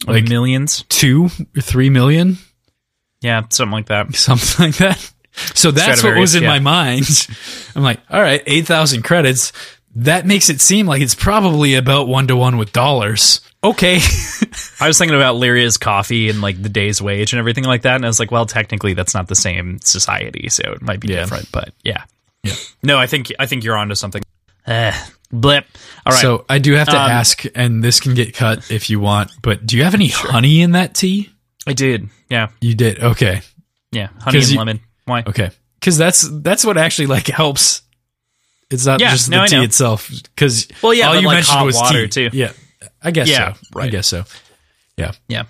[SPEAKER 2] Like millions?
[SPEAKER 1] 2 or 3 million?
[SPEAKER 2] Yeah, something like that. *laughs*
[SPEAKER 1] Something like that. So that's what was in yeah. my mind. I'm like, all right, 8,000 credits. That makes it seem like it's probably about one to one with dollars. Okay. *laughs*
[SPEAKER 2] I was thinking about Lyria's coffee and like the day's wage and everything like that. And I was like, well, technically that's not the same society. So it might be yeah. different, but yeah.
[SPEAKER 1] Yeah.
[SPEAKER 2] No, I think, I think you're onto something. Uh, Blip. All right.
[SPEAKER 1] So I do have to
[SPEAKER 2] Um,
[SPEAKER 1] ask, and this can get cut if you want, but do you have any honey in that tea?
[SPEAKER 2] I did. Yeah.
[SPEAKER 1] You did. Okay.
[SPEAKER 2] Yeah. Honey and
[SPEAKER 1] you-
[SPEAKER 2] lemon. Why?
[SPEAKER 1] Okay. Because that's that's what actually like helps. It's not
[SPEAKER 2] Yeah,
[SPEAKER 1] just
[SPEAKER 2] no,
[SPEAKER 1] the tea itself. Because
[SPEAKER 2] Well, yeah,
[SPEAKER 1] all
[SPEAKER 2] but,
[SPEAKER 1] you
[SPEAKER 2] like,
[SPEAKER 1] mentioned
[SPEAKER 2] hot
[SPEAKER 1] was
[SPEAKER 2] water,
[SPEAKER 1] tea.
[SPEAKER 2] too.
[SPEAKER 1] Yeah, I guess
[SPEAKER 2] Yeah,
[SPEAKER 1] so. I guess so. Yeah.
[SPEAKER 2] Yeah.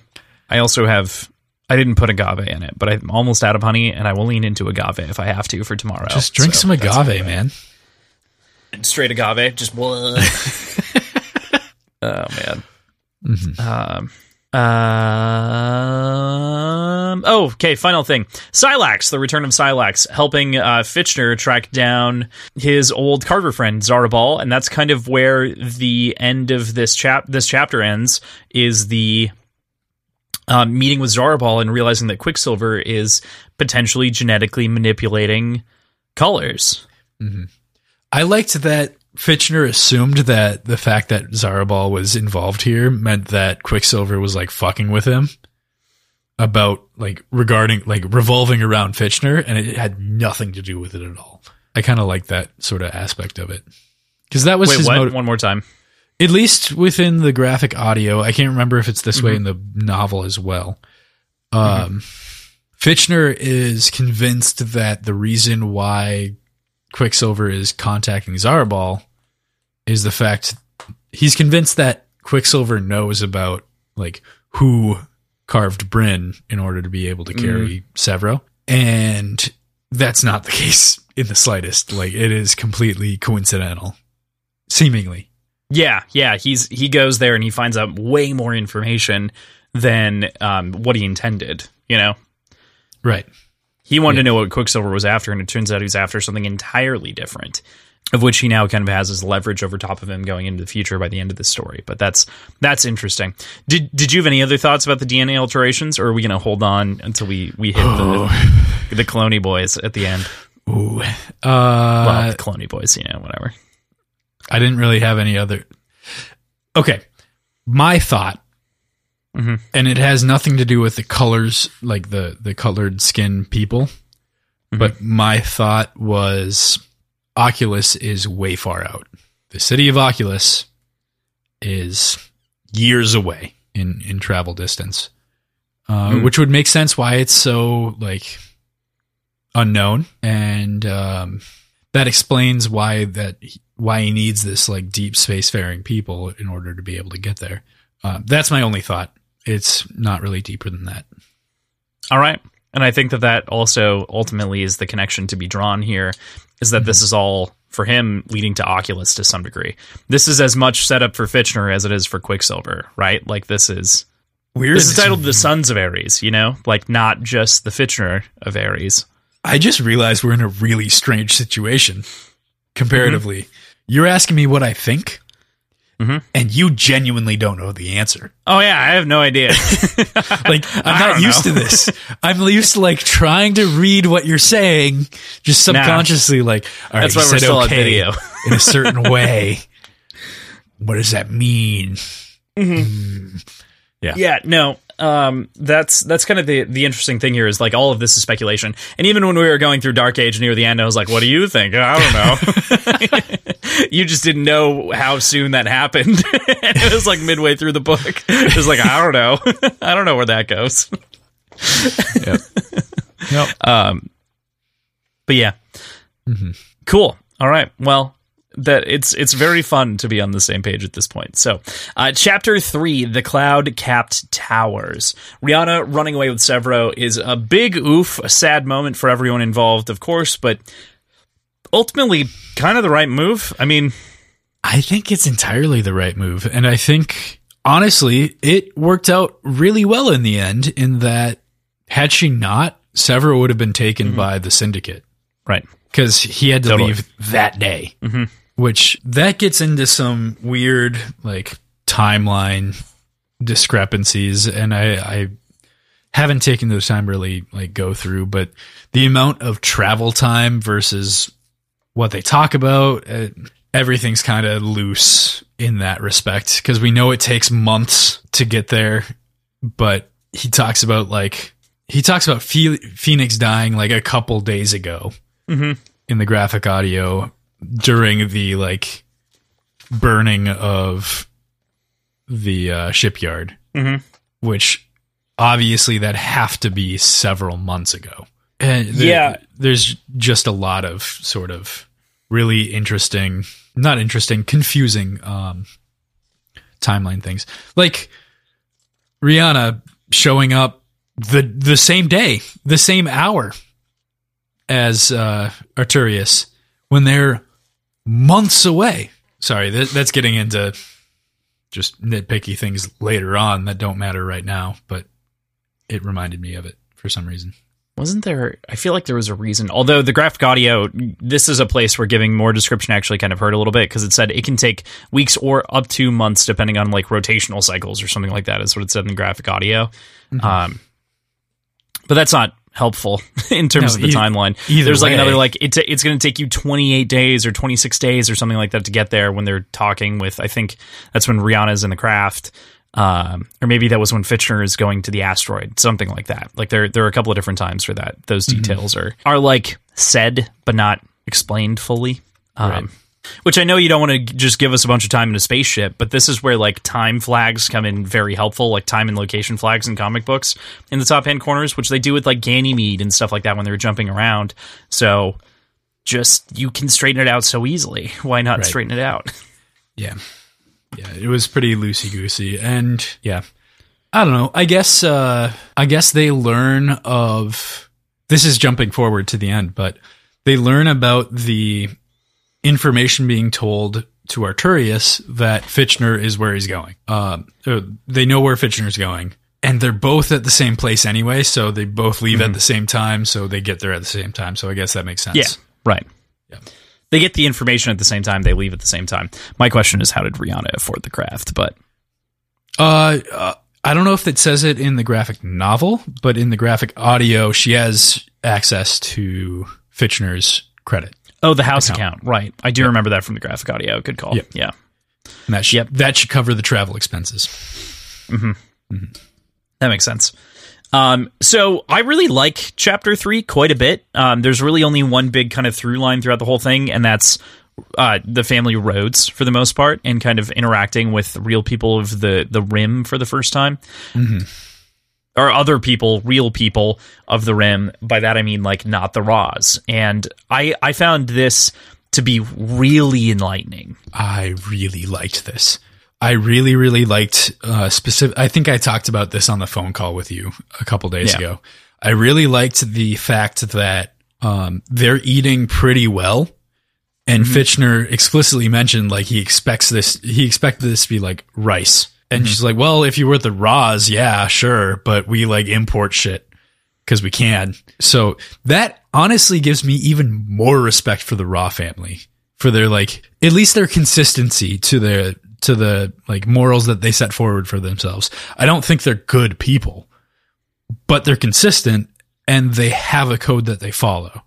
[SPEAKER 2] I also have. I didn't put agave in it, but I'm almost out of honey, and I will lean into agave if I have to for tomorrow.
[SPEAKER 1] Just drink
[SPEAKER 2] So
[SPEAKER 1] some agave, man.
[SPEAKER 2] straight agave. Just *laughs* *laughs* oh man. Um. Um. Oh, okay. Final thing. Silax, the return of Silax, helping uh, Fitchner track down his old Carver friend Zarabal, and that's kind of where the end of this chap this chapter ends. Is the um, meeting with Zarabal and realizing that Quicksilver is potentially genetically manipulating colors.
[SPEAKER 1] I liked that Fitchner assumed that the fact that Zarabal was involved here meant that Quicksilver was like fucking with him about like regarding like revolving around Fitchner, and it had nothing to do with it at all. I kind of like that sort of aspect of it because that was
[SPEAKER 2] Wait,
[SPEAKER 1] his motive.
[SPEAKER 2] One more time.
[SPEAKER 1] at least within the graphic audio. I can't remember if it's this way in the novel as well. Um, Fitchner is convinced that the reason why Quicksilver is contacting Zarabal is the fact he's convinced that Quicksilver knows about like who carved Bryn in order to be able to carry Sevro, and that's not the *laughs* case in the slightest. Like it is completely coincidental, seemingly.
[SPEAKER 2] Yeah, yeah. He's he goes there and he finds out way more information than um, what he intended. You know,
[SPEAKER 1] Right.
[SPEAKER 2] he wanted to know what Quicksilver was after, and it turns out he's after something entirely different, of which he now kind of has his leverage over top of him going into the future by the end of the story. But that's that's interesting. Did did you have any other thoughts about the DNA alterations, or are we going to hold on until we we hit the the Cloney boys at the end?
[SPEAKER 1] Ooh. Uh,
[SPEAKER 2] Well, the Cloney boys, you know, whatever.
[SPEAKER 1] I didn't really have any other. Okay. My thought,
[SPEAKER 2] Mhm.
[SPEAKER 1] and it has nothing to do with the colors, like the, the colored skin people, but my thought was Oculus is way far out. The city of Oculus is years away in, in travel distance, uh,
[SPEAKER 2] Hmm.
[SPEAKER 1] which would make sense why it's so like unknown and um, that explains why that why he needs this like deep spacefaring people in order to be able to get there. Uh, that's my only thought. It's not really deeper than that.
[SPEAKER 2] All right. And I think that that also ultimately is the connection to be drawn here is that this mm-hmm. is all for him leading to Oculus to some degree. This is as much set up for Fitchner as it is for Quicksilver, right? Like this is
[SPEAKER 1] Weird.
[SPEAKER 2] this is titled The Sons of Ares, you know? Like not just the Fitchner of Ares.
[SPEAKER 1] I just realized we're in a really strange situation comparatively. Mm-hmm. You're asking me what I think,
[SPEAKER 2] Mhm.
[SPEAKER 1] and you genuinely don't know the answer.
[SPEAKER 2] Oh yeah, I have no idea. *laughs* *laughs*
[SPEAKER 1] Like I'm not used to this. I'm used to like trying to read what you're saying, just subconsciously. Like, all right,
[SPEAKER 2] That's why we're
[SPEAKER 1] said
[SPEAKER 2] still on
[SPEAKER 1] okay
[SPEAKER 2] video.
[SPEAKER 1] in a certain *laughs* way. What does that mean?
[SPEAKER 2] Yeah. Yeah, no. Um, that's that's kind of the the interesting thing here is like all of this is speculation. And even when we were going through Dark Age near the end, I was like, "What do you think?" I don't know. *laughs* you just didn't know how soon that happened. *laughs* it was like midway through the book. It was like, I don't know. *laughs* I don't know where that goes.
[SPEAKER 1] Yep.
[SPEAKER 2] Um, but yeah, cool. All right. Well, that it's it's very fun to be on the same page at this point. So, uh, chapter three, the cloud capped towers. Rihanna running away with Sevro is a big oof, a sad moment for everyone involved, of course, but ultimately kind of the right move. I mean,
[SPEAKER 1] I think it's entirely the right move. And I think, honestly, it worked out really well in the end, in that had she not, Sevro would have been taken by the syndicate
[SPEAKER 2] right.
[SPEAKER 1] because he had to
[SPEAKER 2] Totally.
[SPEAKER 1] leave that day. Which that gets into some weird, like, timeline discrepancies. And I, I haven't taken the time to really, like, go through, but the amount of travel time versus what they talk about. Uh, everything's kind of loose in that respect because we know it takes months to get there. But he talks about like he talks about Phoenix dying like a couple days ago
[SPEAKER 2] Mhm.
[SPEAKER 1] in the graphic audio during the like burning of the uh, shipyard,
[SPEAKER 2] Mhm.
[SPEAKER 1] which obviously that have to be several months ago. And there-
[SPEAKER 2] Yeah.
[SPEAKER 1] there's just a lot of sort of really interesting, not interesting, confusing um, timeline things, like Rihanna showing up the the same day, the same hour as uh, Arturius when they're months away. Sorry, that, that's getting into just nitpicky things later on that don't matter right now, but it reminded me of it for some reason.
[SPEAKER 2] Wasn't there? I feel like there was a reason. Although the graphic audio, this is a place where giving more description actually kind of hurt a little bit because it said it can take weeks or up to months depending on like rotational cycles or something like that. Is what it said in the graphic audio. Um, but that's not helpful *laughs* in terms
[SPEAKER 1] No,
[SPEAKER 2] of the timeline.
[SPEAKER 1] either
[SPEAKER 2] There's like another like it's it's going to take you 28 days or 26 days or something like that to get there when they're talking with. I think that's when Rihanna's in the craft. Um, or maybe that was when Fitchner is going to the asteroid, something like that. Like there, there are a couple of different times for that. Those
[SPEAKER 1] Mm-hmm.
[SPEAKER 2] details are are like said but not explained fully. Um,
[SPEAKER 1] Right.
[SPEAKER 2] Which I know you don't want to just give us a bunch of time in a spaceship, but this is where like time flags come in very helpful, like time and location flags in comic books in the top hand corners, which they do with like Ganymede and stuff like that when they're jumping around. So just you can straighten it out so easily. *laughs* Why not
[SPEAKER 1] Right.
[SPEAKER 2] straighten it out? *laughs*
[SPEAKER 1] Yeah. Yeah, it was pretty loosey goosey. And yeah. I don't know. I guess uh I guess they learn of this is jumping forward to the end, but they learn about the information being told to Arturius that Fitchner is where he's going. Um uh, they know where Fitchner's going. And they're both at the same place anyway, so they both leave at the same time, so they get there at the same time. So I guess that makes sense.
[SPEAKER 2] Yeah, right.
[SPEAKER 1] Yeah.
[SPEAKER 2] They get the information at the same time. They leave at the same time. My question is, how did Rihanna afford the craft? But
[SPEAKER 1] Uh, uh, I don't know if it says it in the graphic novel, but in the graphic audio, she has access to Fitchner's credit.
[SPEAKER 2] Oh, the house
[SPEAKER 1] Account.
[SPEAKER 2] account, right? I do remember that from the graphic audio. Good call.
[SPEAKER 1] Yep.
[SPEAKER 2] Yeah,
[SPEAKER 1] And that should,
[SPEAKER 2] Yep.
[SPEAKER 1] that should cover the travel expenses.
[SPEAKER 2] that makes sense. Um, so I really like chapter three quite a bit. Um, there's really only one big kind of through line throughout the whole thing, and that's uh, the family Rhodes for the most part, and kind of interacting with real people of the the Rim for the first time. Or other people, real people of the rim. By that I mean like not the Raas. And I I found this to be really enlightening.
[SPEAKER 1] I really liked this. I really, really liked uh, specific. I think I talked about this on the phone call with you a couple days
[SPEAKER 2] Yeah.
[SPEAKER 1] ago. I really liked the fact that um, they're eating pretty well, and Fitchner explicitly mentioned like he expects this. He expected this to be like rice, and she's like, "Well, if you were at the Raas, yeah, sure, but we like import shit because we can." So that honestly gives me even more respect for the Raa family for their like at least their consistency to their to the like morals that they set forward for themselves. I don't think they're good people, but they're consistent and they have a code that they follow,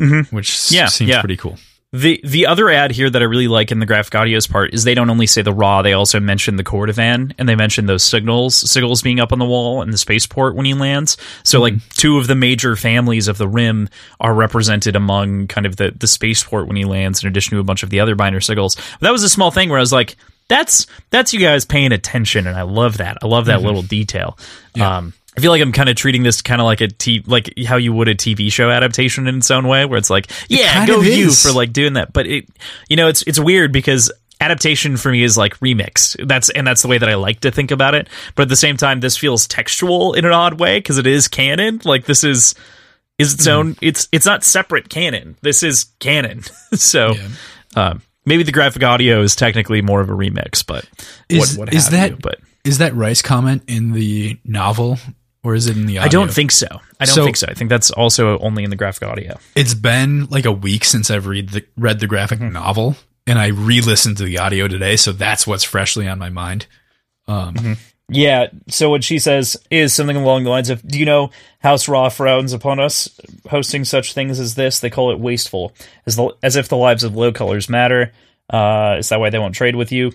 [SPEAKER 2] Mhm.
[SPEAKER 1] which
[SPEAKER 2] Yeah,
[SPEAKER 1] seems
[SPEAKER 2] yeah.
[SPEAKER 1] pretty cool.
[SPEAKER 2] The the other ad here that I really like in the graphic audio's part is they don't only say the Raa, they also mention the Cordovan and they mention those signals, signals being up on the wall and the spaceport when he lands. So like two of the major families of the rim are represented among kind of the the spaceport when he lands, in addition to a bunch of the other binder signals. That was a small thing where I was like, that's that's you guys paying attention, and I love that. I love that little detail. Um, I feel like I'm kind of treating this kind of like a t like how you would a TV show adaptation in its own way, where it's like, yeah,
[SPEAKER 1] kind
[SPEAKER 2] go you for like doing that. But it, you know, it's it's weird because adaptation for me is like remix. That's and that's the way that I like to think about it. But at the same time, this feels textual in an odd way because it is canon. Like this is is its own. It's it's not separate canon. This is canon. *laughs* so. Um, maybe the graphic audio is technically more of a remix, but
[SPEAKER 1] Is-
[SPEAKER 2] what, what
[SPEAKER 1] is that-
[SPEAKER 2] you, but
[SPEAKER 1] Is that rice comment in the novel or is it in the audio?
[SPEAKER 2] I don't think so. I don't
[SPEAKER 1] So-
[SPEAKER 2] think so. I think that's also only in the graphic audio.
[SPEAKER 1] it's been like a week since I've read the read the graphic
[SPEAKER 2] Mm-hmm.
[SPEAKER 1] novel and I re-listened to the audio today, so that's what's freshly on my mind. Um,
[SPEAKER 2] Yeah. So what she says is something along the lines of, "Do you know House Raa frowns upon us hosting such things as this? They call it wasteful, as the, as if the lives of low colors matter. Uh, is that why they won't trade with you?"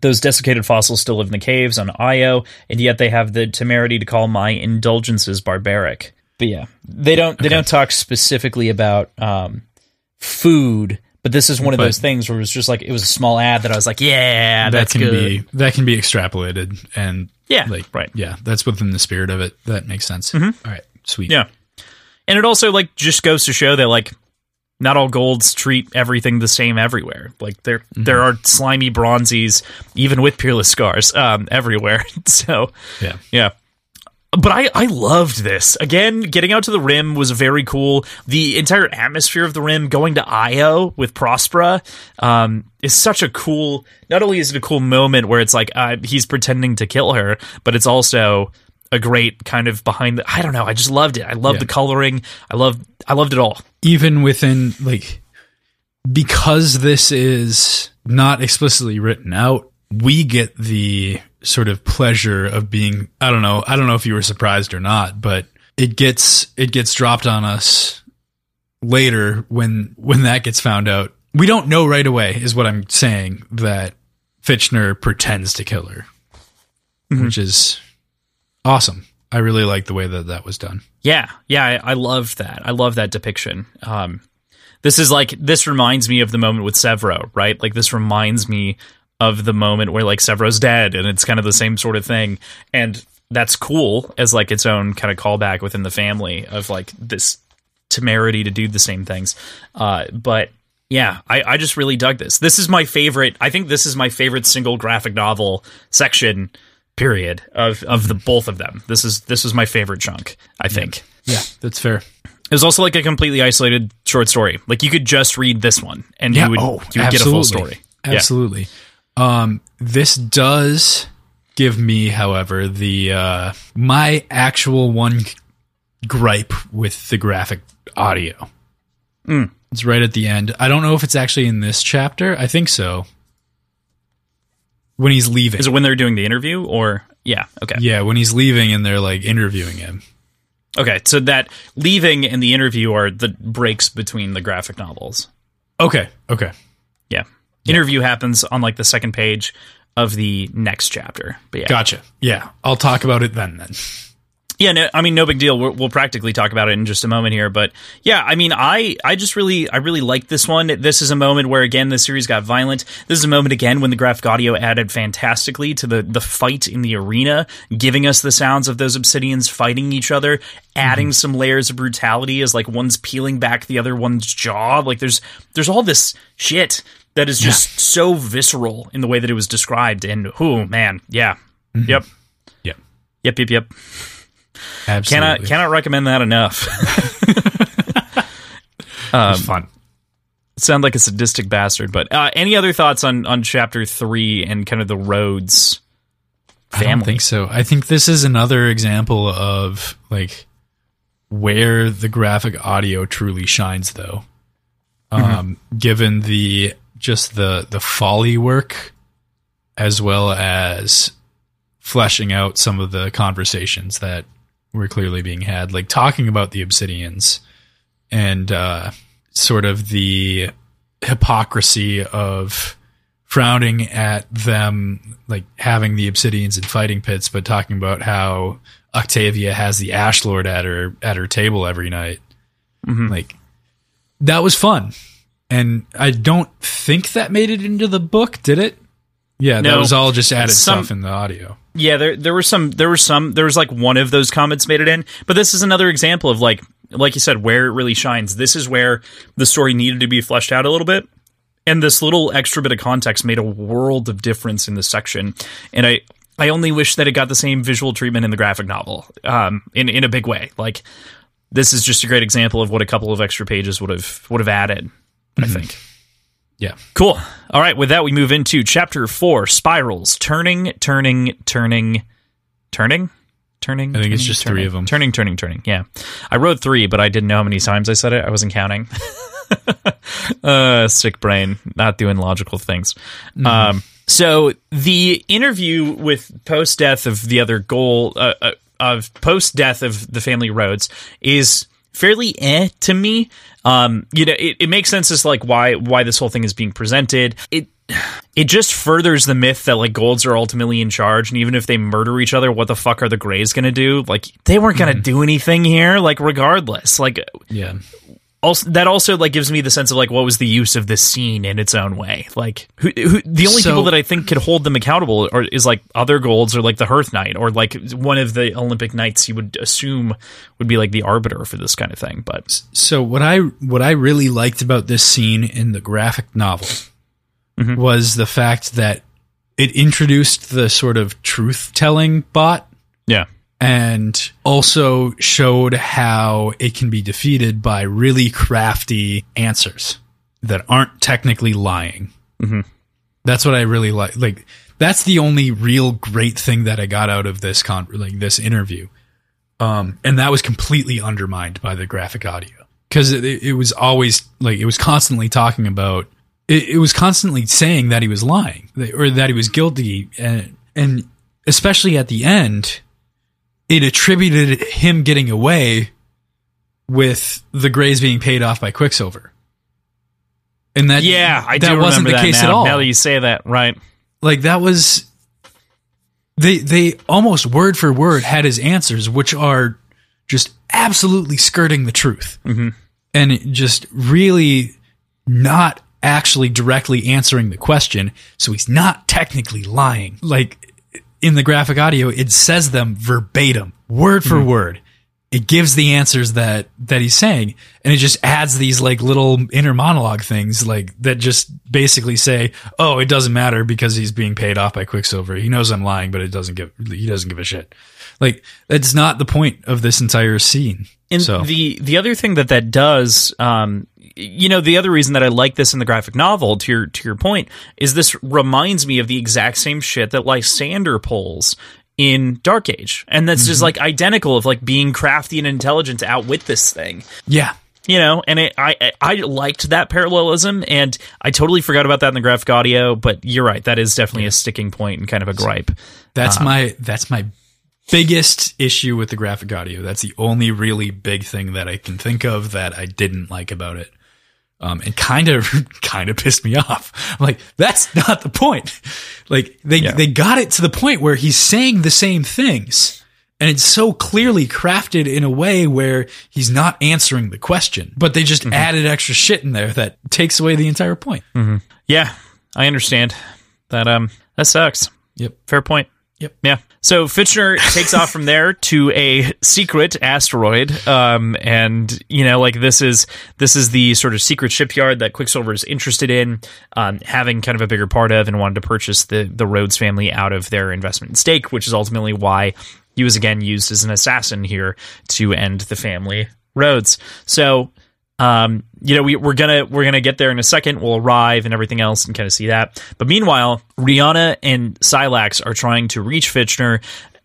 [SPEAKER 2] Those desiccated fossils still live in the caves on Io, and yet they have the temerity to call my indulgences barbaric. But yeah, they don't they don't talk specifically about um, food, But this is one of
[SPEAKER 1] But-
[SPEAKER 2] those things where it was just like it was a small ad that I was like, yeah,
[SPEAKER 1] that can
[SPEAKER 2] good.
[SPEAKER 1] be that can be extrapolated and
[SPEAKER 2] Yeah,
[SPEAKER 1] like
[SPEAKER 2] right. Mm-hmm.
[SPEAKER 1] yeah, that's within the spirit of it. That makes sense. All right, sweet.
[SPEAKER 2] Yeah. And it also like just goes to show that like not all golds treat everything the same everywhere. Like there there are slimy bronzies even with peerless scars um everywhere. *laughs* so
[SPEAKER 1] yeah.
[SPEAKER 2] yeah. But I, I loved this. Again, getting out to the rim was very cool. The entire atmosphere of the rim, going to Io with Prospera, um, is such a cool. Not only is it a cool moment where it's like uh, he's pretending to kill her, but it's also a great kind of behind the. I don't know. I just loved it. I loved
[SPEAKER 1] Yeah.
[SPEAKER 2] the coloring. I love. I loved it all.
[SPEAKER 1] even within like because this is not explicitly written out we get the sort of pleasure of being i don't know i don't know if you were surprised or not but it gets it gets dropped on us later when when that gets found out we don't know right away is what i'm saying that fitchner pretends to kill her mm-hmm. which is awesome i really like the way that that was done
[SPEAKER 2] Yeah, yeah, I, I loved that. I love that depiction. Um, this is like this reminds me of the moment with Sevro, right? Like this reminds me of the moment where like Sevro's dead, and it's kind of the same sort of thing, and that's cool as like its own kind of callback within the family of like this temerity to do the same things. Uh, but yeah, I, I just really dug this. This is my favorite. I think this is my favorite single graphic novel section. Period of of the both of them. This is this is my favorite chunk. I think.
[SPEAKER 1] yeah that's fair
[SPEAKER 2] It was also like a completely isolated short story. Like you could just read this one and you would you would get a full story. Yeah.
[SPEAKER 1] Oh, Absolutely. Um, this does give me, however, the uh, my actual one gripe with the graphic audio.
[SPEAKER 2] Hmm.
[SPEAKER 1] It's right at the end. I don't know if it's actually in this chapter. I think so. When he's leaving.
[SPEAKER 2] Is it when they're doing the interview or yeah, okay.
[SPEAKER 1] yeah, when he's leaving and they're like interviewing him.
[SPEAKER 2] Okay, so that leaving and the interview are the breaks between the graphic novels.
[SPEAKER 1] Okay. Okay.
[SPEAKER 2] Yeah. Interview happens on like the second page of the next chapter. But yeah.
[SPEAKER 1] Gotcha. Yeah. I'll talk about it then then.
[SPEAKER 2] Yeah, no, I mean, no big deal. We'll, we'll practically talk about it in just a moment here, but yeah, I mean, I, I just really, I really like this one. This is a moment where again the series got violent. This is a moment again when the graphic audio added fantastically to the the fight in the arena, giving us the sounds of those obsidians fighting each other, adding mm-hmm. some layers of brutality as like one's peeling back the other one's jaw. Like there's there's all this shit that is just so visceral in the way that it was described, and oh man, yeah, yep,
[SPEAKER 1] Yeah.
[SPEAKER 2] yep, yep, yep.
[SPEAKER 1] Absolutely.
[SPEAKER 2] Cannot cannot recommend that enough. *laughs*
[SPEAKER 1] It's fun.
[SPEAKER 2] Sound like a sadistic bastard, but uh, any other thoughts on on chapter three and kind of the Rhodes family?
[SPEAKER 1] I don't think so. I think this is another example of like where the graphic audio truly shines though. Um given the just the the Foley work as well as fleshing out some of the conversations that were clearly being had like talking about the obsidians and uh sort of the hypocrisy of frowning at them like having the obsidians in fighting pits but talking about how octavia has the ash lord at her at her table every night. Like that was fun. And i don't think that made it into the book did it? Yeah that was all just added
[SPEAKER 2] Some-
[SPEAKER 1] stuff in the audio
[SPEAKER 2] Yeah, there there were some there were some there was like one of those comments made it in, but this is another example of like like you said where it really shines. This is where the story needed to be fleshed out a little bit. And this little extra bit of context made a world of difference in this section. And I I only wish that it got the same visual treatment in the graphic novel. Um in in a big way. Like this is just a great example of what a couple of extra pages would have would have added, I think.
[SPEAKER 1] Yeah
[SPEAKER 2] Cool. All right, with that, we move into chapter four spirals. Turning, turning, turning, turning, turning.
[SPEAKER 1] I think it's
[SPEAKER 2] turning,
[SPEAKER 1] just
[SPEAKER 2] turning,
[SPEAKER 1] three of 'em.
[SPEAKER 2] Turning, turning, turning. Yeah. I wrote three, but I didn't know how many times I said it. I wasn't counting. *laughs* uh, sick brain, not doing logical things. Um, so the interview with post death of the other goal, uh, uh, of post death of the family Rhodes is fairly eh to me. Um, you know, it, it makes sense as like why why this whole thing is being presented. It it just furthers the myth that like golds are ultimately in charge, and even if they murder each other, what the fuck are the Greys gonna do? Like they weren't gonna do anything here. Like regardless, like
[SPEAKER 1] yeah
[SPEAKER 2] also that also like gives me the sense of like what was the use of this scene in its own way? Like who, who the only
[SPEAKER 1] So-
[SPEAKER 2] people that i think could hold them accountable or is like other golds or like the hearth knight or like one of the olympic knights you would assume would be like the arbiter for this kind of thing but
[SPEAKER 1] So what I what I really liked about this scene in the graphic novel mm-hmm. was the fact that it introduced the sort of truth telling bot
[SPEAKER 2] yeah
[SPEAKER 1] and also showed how it can be defeated by really crafty answers that aren't technically lying. That's what I really like. Like that's the only real great thing that I got out of this con like this interview. Um, and that was completely undermined by the graphic audio because it, it was always like it was constantly talking about it, it was constantly saying that he was lying or that he was guilty and and especially at the end it attributed him getting away with the Greys being paid off by Quicksilver. And that
[SPEAKER 2] yeah i
[SPEAKER 1] that
[SPEAKER 2] do
[SPEAKER 1] wasn't the
[SPEAKER 2] that
[SPEAKER 1] case
[SPEAKER 2] now,
[SPEAKER 1] at all.
[SPEAKER 2] now that you say that right
[SPEAKER 1] like that was they they almost word for word had his answers, which are just absolutely skirting the truth, mm-hmm. and just really not actually directly answering the question. So he's not technically lying. Like in the graphic audio, it says them verbatim, word for word. It gives the answers that that he's saying, and it just adds these like little inner monologue things, like that just basically say, "Oh, it doesn't matter because he's being paid off by Quicksilver. He knows I'm lying, but it doesn't give he doesn't give a shit." Like that's not the point of this entire scene.
[SPEAKER 2] And
[SPEAKER 1] so
[SPEAKER 2] the the other thing that that does, um, you know, the other reason that I like this in the graphic novel, to your to your point, is this reminds me of the exact same shit that Lysander pulls in Dark Age, and that's just mm-hmm. like identical of like being crafty and intelligent to outwit this thing.
[SPEAKER 1] yeah,
[SPEAKER 2] You know, and it, I I I liked that parallelism, and I totally forgot about that in the graphic audio. But you're right, that is definitely a sticking point and kind of a gripe.
[SPEAKER 1] That's um, my that's my biggest issue with the graphic audio. That's the only really big thing that I can think of that I didn't like about it. Um, and kind of *laughs* kind of pissed me off. I'm like, that's not the point. Like they
[SPEAKER 2] Yeah.
[SPEAKER 1] they got it to the point where he's saying the same things. And it's so clearly crafted in a way where he's not answering the question, but they just added extra shit in there that takes away the entire point.
[SPEAKER 2] Yeah, I understand that. Um, that sucks.
[SPEAKER 1] Yep.
[SPEAKER 2] Fair point.
[SPEAKER 1] Yep.
[SPEAKER 2] Yeah. So Fitchner *laughs* takes off from there to a secret asteroid. Um, and you know, like this is this is the sort of secret shipyard that Quicksilver is interested in, um, having kind of a bigger part of, and wanted to purchase the the Rhodes family out of their investment stake, which is ultimately why he was again used as an assassin here to end the family Rhodes. So um, you know, we, we're gonna we're gonna get there in a second. We'll arrive and everything else, and kind of see that. But meanwhile, Rihanna and Silax are trying to reach Fitchner.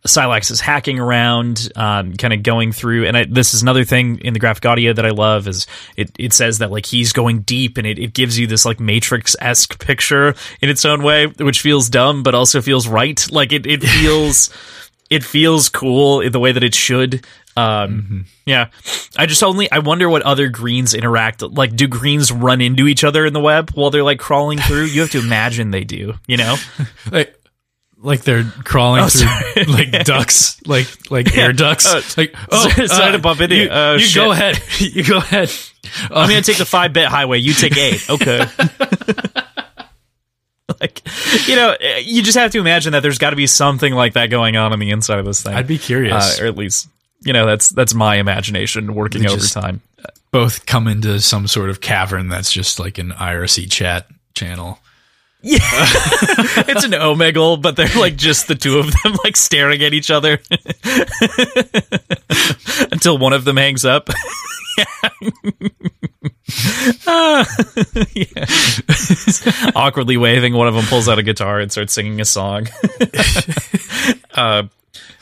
[SPEAKER 2] Silax is hacking around, um, kind of going through, and I, this is another thing in the graphic audio that I love is it, it says that like he's going deep, and it, it gives you this like Matrix esque picture in its own way, which feels dumb but also feels right. Like it it *laughs* feels it feels cool in the way that it should. Um, Yeah, I just only I wonder what other greens interact. Like, do greens run into each other in the web while they're like crawling through? You have to imagine they do. You know? *laughs*
[SPEAKER 1] like like they're crawling through *laughs* like ducks, like like air ducks.
[SPEAKER 2] Oh,
[SPEAKER 1] like *laughs* oh,
[SPEAKER 2] sorry to bump into you.
[SPEAKER 1] you.
[SPEAKER 2] Oh,
[SPEAKER 1] you go ahead. You go ahead.
[SPEAKER 2] I'm gonna take the five bit highway. You take eight. Okay. like, you know, you just have to imagine that there's got to be something like that going on on the inside of this thing.
[SPEAKER 1] I'd be curious.
[SPEAKER 2] uh, or at least you know that's that's my imagination working overtime.
[SPEAKER 1] Both come into some sort of cavern that's just like an IRC chat channel.
[SPEAKER 2] Yeah, *laughs* it's an omegle, but they're like just the two of them like staring at each other *laughs* until one of them hangs up. Ah, *laughs* yeah. Awkwardly waving, one of them pulls out a guitar and starts singing a song. uh,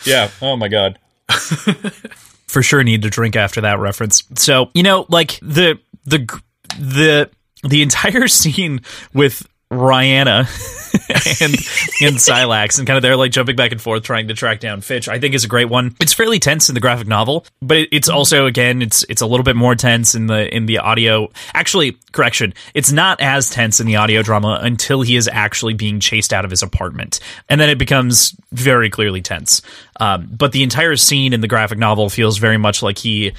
[SPEAKER 2] yeah. Oh my god. *laughs* For sure, need to drink after that reference. So you know, like the the the the entire *laughs* scene with Rihanna *laughs* and and Silax and kind of they're like jumping back and forth trying to track down Fitch. I think is a great one. It's fairly tense in the graphic novel, but it, it's also again it's it's a little bit more tense in the in the audio. Actually, correction, it's not as tense in the audio drama until he is actually being chased out of his apartment, and then it becomes very clearly tense. Um, but the entire scene in the graphic novel feels very much like he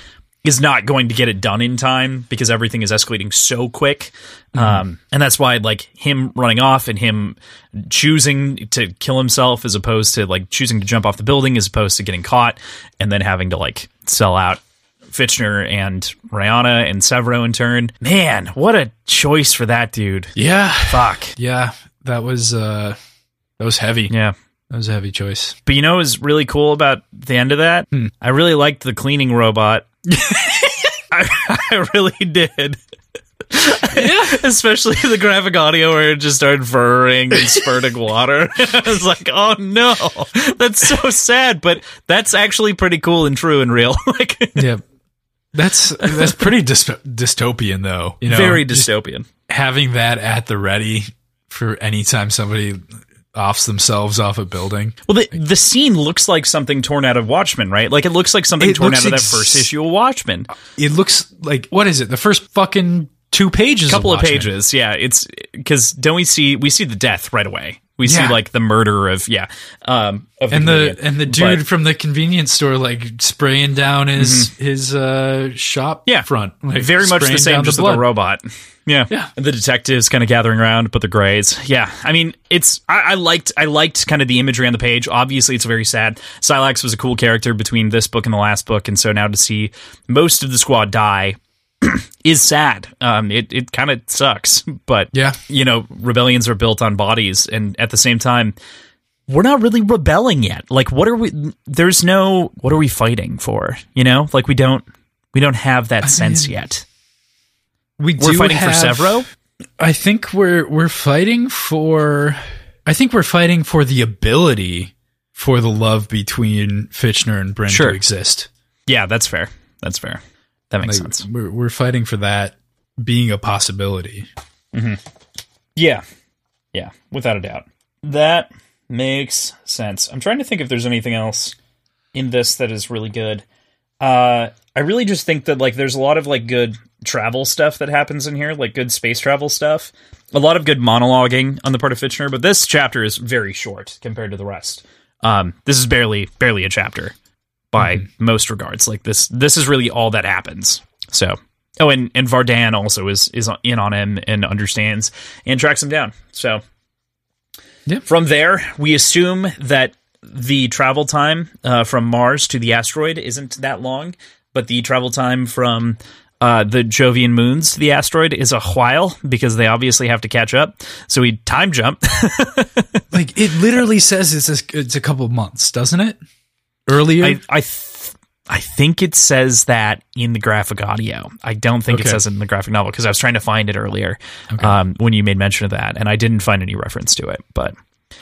[SPEAKER 2] is not going to get it done in time because everything is escalating so quick. Um, and that's why like him running off and him choosing to kill himself as opposed to like choosing to jump off the building as opposed to getting caught and then having to like sell out Fitchner and Rihanna and Sevro in turn. Man, what a choice for that dude.
[SPEAKER 1] Yeah.
[SPEAKER 2] Fuck.
[SPEAKER 1] Yeah. That was uh that was heavy.
[SPEAKER 2] Yeah.
[SPEAKER 1] That was a heavy choice.
[SPEAKER 2] But you know what was really cool about the end of that?
[SPEAKER 1] Hmm.
[SPEAKER 2] I really liked the cleaning robot. *laughs* I, I really did. *laughs* Especially the graphic audio where it just started furring and spurting *laughs* water. I was like, oh no, that's so sad. But that's actually pretty cool and true and real. like
[SPEAKER 1] Yeah. That's that's pretty dys- dystopian though. You know,
[SPEAKER 2] very dystopian.
[SPEAKER 1] having that at the ready for anytime somebody offs themselves off a building.
[SPEAKER 2] Well, the the scene looks like something torn out of Watchmen, right? Like it looks like something
[SPEAKER 1] It
[SPEAKER 2] torn out of that first issue of Watchmen.
[SPEAKER 1] It looks like what is it? The first fucking two pages.
[SPEAKER 2] A couple of
[SPEAKER 1] Watchmen.
[SPEAKER 2] pages yeah it's because don't we see we see the death right away we see like the murder of yeah um of
[SPEAKER 1] And the
[SPEAKER 2] comedian.
[SPEAKER 1] and the
[SPEAKER 2] But-
[SPEAKER 1] dude from the convenience store like spraying down his his uh shop
[SPEAKER 2] Mm-hmm. yeah
[SPEAKER 1] front. Like,
[SPEAKER 2] very much the same just
[SPEAKER 1] the
[SPEAKER 2] with a robot yeah
[SPEAKER 1] Yeah.
[SPEAKER 2] And the detectives kind of gathering around but the grays yeah i mean it's I, I liked i liked kind of the imagery on the page obviously it's very sad silax was a cool character between this book and the last book and so now to see most of the squad die *clears throat* is sad um it, it kind of sucks *laughs* but
[SPEAKER 1] Yeah.
[SPEAKER 2] you know, rebellions are built on bodies, and at the same time, we're not really rebelling yet. Like, what are we? There's no. What are we fighting for? You know, like we don't. We don't have that sense
[SPEAKER 1] mean,
[SPEAKER 2] yet.
[SPEAKER 1] We
[SPEAKER 2] We're
[SPEAKER 1] do
[SPEAKER 2] fighting
[SPEAKER 1] have,
[SPEAKER 2] for Sevro.
[SPEAKER 1] I think we're we're fighting for I think we're fighting for the ability for the love between Fitchner and Bryn
[SPEAKER 2] Sure.
[SPEAKER 1] to exist.
[SPEAKER 2] Yeah, that's fair. That's fair. That makes
[SPEAKER 1] Like,
[SPEAKER 2] sense.
[SPEAKER 1] we're we're fighting for that being a possibility.
[SPEAKER 2] Yeah, yeah, without a doubt. That makes sense. I'm trying to think if there's anything else in this that is really good. Uh, I really just think that like there's a lot of like good travel stuff that happens in here, like good space travel stuff. A lot of good monologuing on the part of Fitchner, but this chapter is very short compared to the rest. Um, this is barely barely a chapter by most regards. Like this this is really all that happens. So oh, and and Vardan also is is in on him and understands and tracks him down. So
[SPEAKER 1] Yeah.
[SPEAKER 2] from there, we assume that the travel time uh, from Mars to the asteroid isn't that long, but the travel time from uh, the Jovian moons to the asteroid is a while because they obviously have to catch up. So we time jump. *laughs*
[SPEAKER 1] Like it literally says it's a, it's a couple of months, doesn't it? Earlier,
[SPEAKER 2] I I, th- I think it says that in the graphic audio. I don't think it says it in the graphic novel because I was trying to find it earlier um, when you made mention of that, and I didn't find any reference to it. But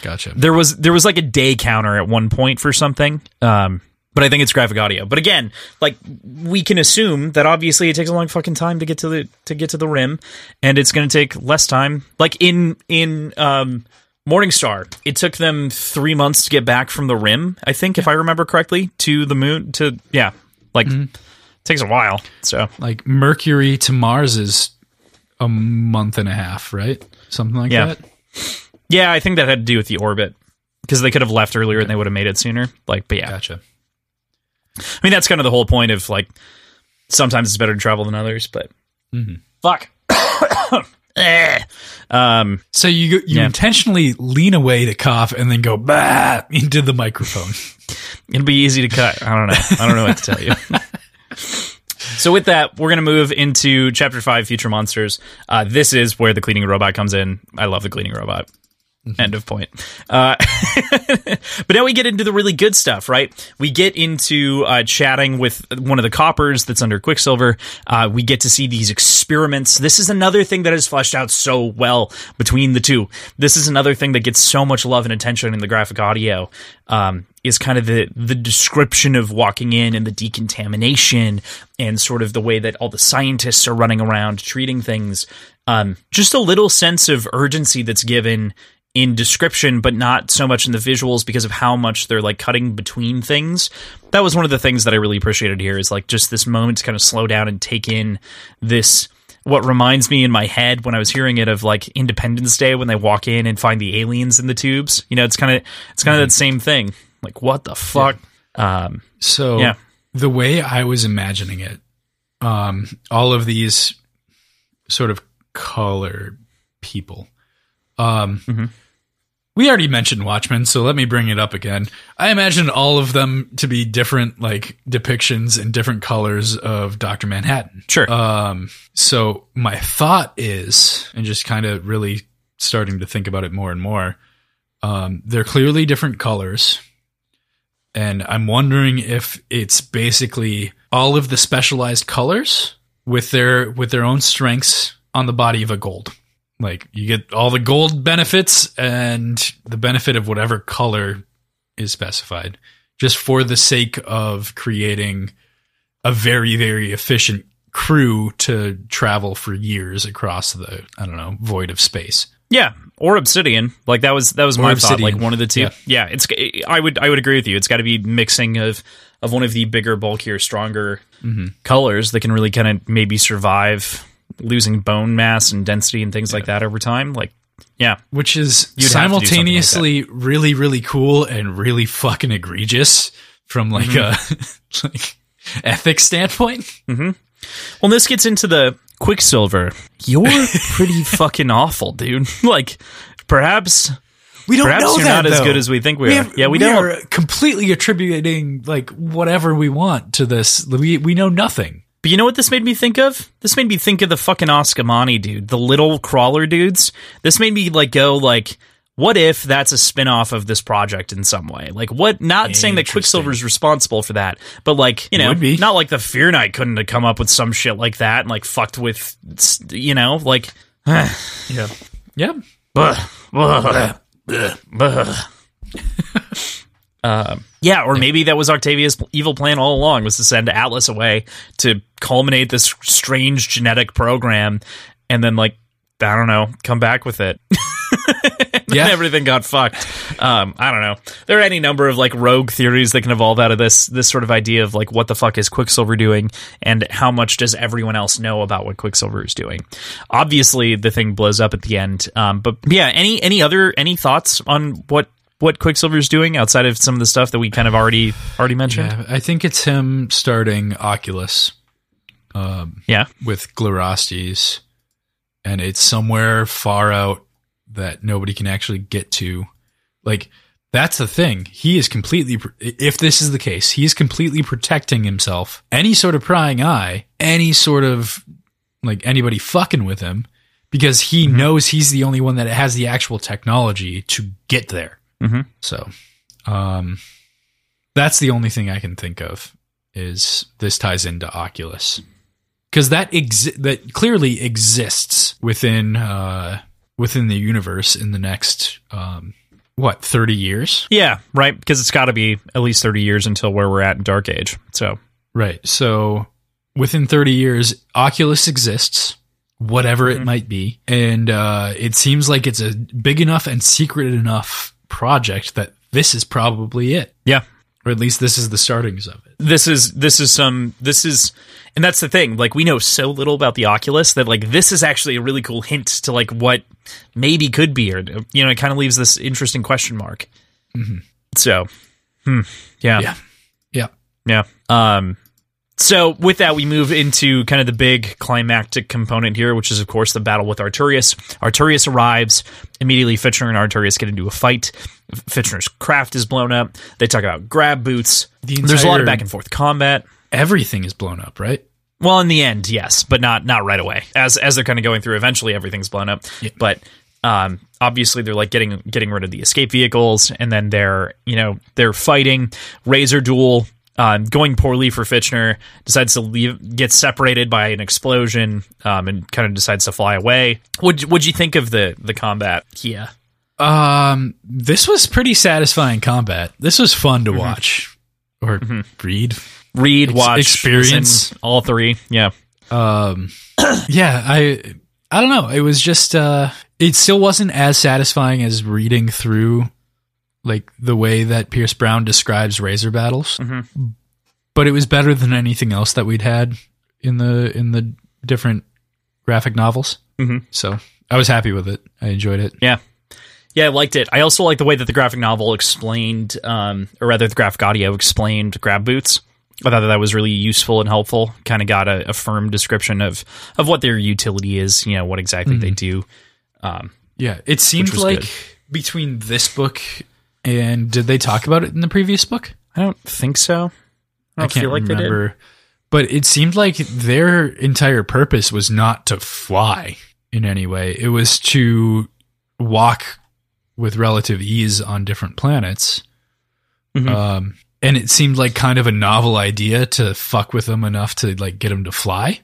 [SPEAKER 1] gotcha.
[SPEAKER 2] there was there was like a day counter at one point for something. Um, but I think it's graphic audio. But again, like we can assume that obviously it takes a long fucking time to get to the to get to the rim, and it's going to take less time. Like in in um, Morningstar, it took them three months to get back from the rim. I think, if I remember correctly, to the moon. To yeah, like mm-hmm. takes a while. So
[SPEAKER 1] Like Mercury to Mars is a month and a half, right? Something like
[SPEAKER 2] Yeah.
[SPEAKER 1] that.
[SPEAKER 2] yeah, I think that had to do with the orbit because they could have left earlier and they would have made it sooner. Like, but yeah,
[SPEAKER 1] Gotcha.
[SPEAKER 2] I mean, that's kind of the whole point of like sometimes it's better to travel than others, but mm-hmm. fuck. Eh. um,
[SPEAKER 1] So you you
[SPEAKER 2] Yeah.
[SPEAKER 1] intentionally lean away to cough and then go bah into the microphone. *laughs*
[SPEAKER 2] it'll be easy to cut. I don't know. I don't know what to tell you. *laughs* so with that, we're gonna move into chapter five, future monsters. Uh, this is where the cleaning robot comes in. I love the cleaning robot. End of point. Uh, *laughs* but now we get into the really good stuff, right? We get into uh, chatting with one of the coppers that's under Quicksilver. Uh, we get to see these experiments. This is another thing that is fleshed out so well between the two. This is another thing that gets so much love and attention in the graphic audio. Um, is kind of the the description of walking in and the decontamination and sort of the way that all the scientists are running around treating things. Um, just a little sense of urgency that's given in description, but not so much in the visuals because of how much they're like cutting between things. That was one of the things that I really appreciated here is like just this moment to kind of slow down and take in this. What reminds me in my head when I was hearing it of like Independence Day when they walk in and find the aliens in the tubes. You know, it's kind of it's kind of that same thing. Like what the fuck? Um,
[SPEAKER 1] So
[SPEAKER 2] Yeah.
[SPEAKER 1] the way I was imagining it um, all of these sort of color people. Um,
[SPEAKER 2] Mhm.
[SPEAKER 1] We already mentioned Watchmen, so let me bring it up again. I imagine all of them to be different, like depictions in different colors of Doctor Manhattan.
[SPEAKER 2] Sure.
[SPEAKER 1] Um, so my thought is, and just kind of really starting to think about it more and more, um, they're clearly different colors. And I'm wondering if it's basically all of the specialized colors with their with their own strengths on the body of a gold. Like you get all the gold benefits and the benefit of whatever color is specified, just for the sake of creating a very very efficient crew to travel for years across the I don't know void of space.
[SPEAKER 2] Yeah, or Obsidian. Like that was that was
[SPEAKER 1] Or
[SPEAKER 2] my thought. Like one of the two.
[SPEAKER 1] Yeah.
[SPEAKER 2] Yeah. it's. I would I would agree with you. It's got to be mixing of of one of the bigger, bulkier, stronger
[SPEAKER 1] Mm-hmm.
[SPEAKER 2] colors that can really kind of maybe survive losing bone mass and density and things like that over time. Like, yeah,
[SPEAKER 1] which is
[SPEAKER 2] You'd have to do something like
[SPEAKER 1] simultaneously really really cool and really fucking egregious from like
[SPEAKER 2] Mm-hmm.
[SPEAKER 1] a *laughs* like ethics standpoint.
[SPEAKER 2] Well, this gets into the Quicksilver. You're *laughs* pretty fucking awful, dude. *laughs* like, perhaps
[SPEAKER 1] We don't
[SPEAKER 2] perhaps
[SPEAKER 1] know
[SPEAKER 2] you're
[SPEAKER 1] that
[SPEAKER 2] not as
[SPEAKER 1] though.
[SPEAKER 2] good as we think we, are.
[SPEAKER 1] have-
[SPEAKER 2] yeah, we, don't.
[SPEAKER 1] are completely attributing like whatever we want to this. We we know nothing.
[SPEAKER 2] But you know what this made me think of? This made me think of the fucking Ascomanni dude, the little crawler dudes. This made me like go like, what if that's a spin-off of this project in some way? Like what not saying that
[SPEAKER 1] Interesting.
[SPEAKER 2] Quicksilver's responsible for that, but like, you know, not like the Fear Knight couldn't have come up with some shit like that and like fucked with you know, like *sighs*
[SPEAKER 1] Yeah. Yeah.
[SPEAKER 2] Ugh. *laughs* *laughs* Um, yeah, or maybe that was Octavia's evil plan all along was to send Atlas away to culminate this strange genetic program, and then like I don't know, come back with it. *laughs*
[SPEAKER 1] Yeah.
[SPEAKER 2] everything got fucked. Um, I don't know. There are any number of like rogue theories that can evolve out of this this sort of idea of like what the fuck is Quicksilver doing and how much does everyone else know about what Quicksilver is doing. Obviously, the thing blows up at the end. Um, but yeah, any any other any thoughts on what what Quicksilver is doing outside of some of the stuff that we kind of already already mentioned?
[SPEAKER 1] Yeah, I think it's him starting Oculus um,
[SPEAKER 2] Yeah.
[SPEAKER 1] with Glirastes, and it's somewhere far out that nobody can actually get to. Like that's the thing. He is completely. If this is the case, he is completely protecting himself. Any sort of prying eye, any sort of like anybody fucking with him, because he mm-hmm. knows he's the only one that has the actual technology to get there.
[SPEAKER 2] Mhm.
[SPEAKER 1] So, um, that's the only thing I can think of is this ties into Oculus because that exi- that clearly exists within uh, within the universe in the next um, what thirty years,
[SPEAKER 2] Yeah, right. Because it's got to be at least thirty years until where we're at in Dark Age. So
[SPEAKER 1] right? So within thirty years, Oculus exists, whatever it might be, and uh, it seems like it's a big enough and secret enough project that this is probably it,
[SPEAKER 2] yeah,
[SPEAKER 1] or at least this is the startings of it.
[SPEAKER 2] this is this is some this is and that's the thing. Like we know so little about the oculus that like this is actually a really cool hint to like what maybe could be or you know it kind of leaves this interesting question mark. So hmm, yeah.
[SPEAKER 1] Yeah, yeah.
[SPEAKER 2] yeah. Um so with that we move into kind of the big climactic component here which is of course the battle with arturius arturius arrives immediately fitchner and arturius get into a fight fitchner's craft is blown up they talk about grav boots
[SPEAKER 1] The
[SPEAKER 2] there's a lot of back and forth combat
[SPEAKER 1] Everything is blown up, right?
[SPEAKER 2] well, in the end, yes, but not not right away. As as they're kind of going through, eventually everything's blown up.
[SPEAKER 1] Yeah.
[SPEAKER 2] But um, obviously, they're like getting getting rid of the escape vehicles, and then they're you know they're fighting Razor Duel. Um, going poorly for Fitchner, decides to leave, get separated by an explosion, um, and kind of decides to fly away. What would you think of the the combat? Yeah,
[SPEAKER 1] Um, this was pretty satisfying combat. This was fun to watch or read.
[SPEAKER 2] read,
[SPEAKER 1] Ex-
[SPEAKER 2] watch,
[SPEAKER 1] experience.
[SPEAKER 2] listen, all three. Yeah,
[SPEAKER 1] Um, *clears throat* yeah, I, I don't know. It was just, uh, it still wasn't as satisfying as reading through, like the way that Pierce Brown describes razor battles.
[SPEAKER 2] Mhm.
[SPEAKER 1] But it was better than anything else that we'd had in the in the different graphic novels.
[SPEAKER 2] Mhm.
[SPEAKER 1] So I was happy with it. I enjoyed it.
[SPEAKER 2] Yeah. Yeah, I liked it. I also like the way that the graphic novel explained, um, or rather, the graphic audio explained grav boots. I thought that, that was really useful and helpful. Kind of got a, a, firm description of of what their utility is. You know what exactly mm-hmm. they do. Um,
[SPEAKER 1] yeah, it seemed like good. between this book and did they talk about it in the previous book?
[SPEAKER 2] I don't think so.
[SPEAKER 1] I, I can't like remember. But it seemed like their entire purpose was not to fly in any way. It was to walk with relative ease on different planets. Mm-hmm. Um, and it seemed like kind of a novel idea to fuck with them enough to like get them to fly.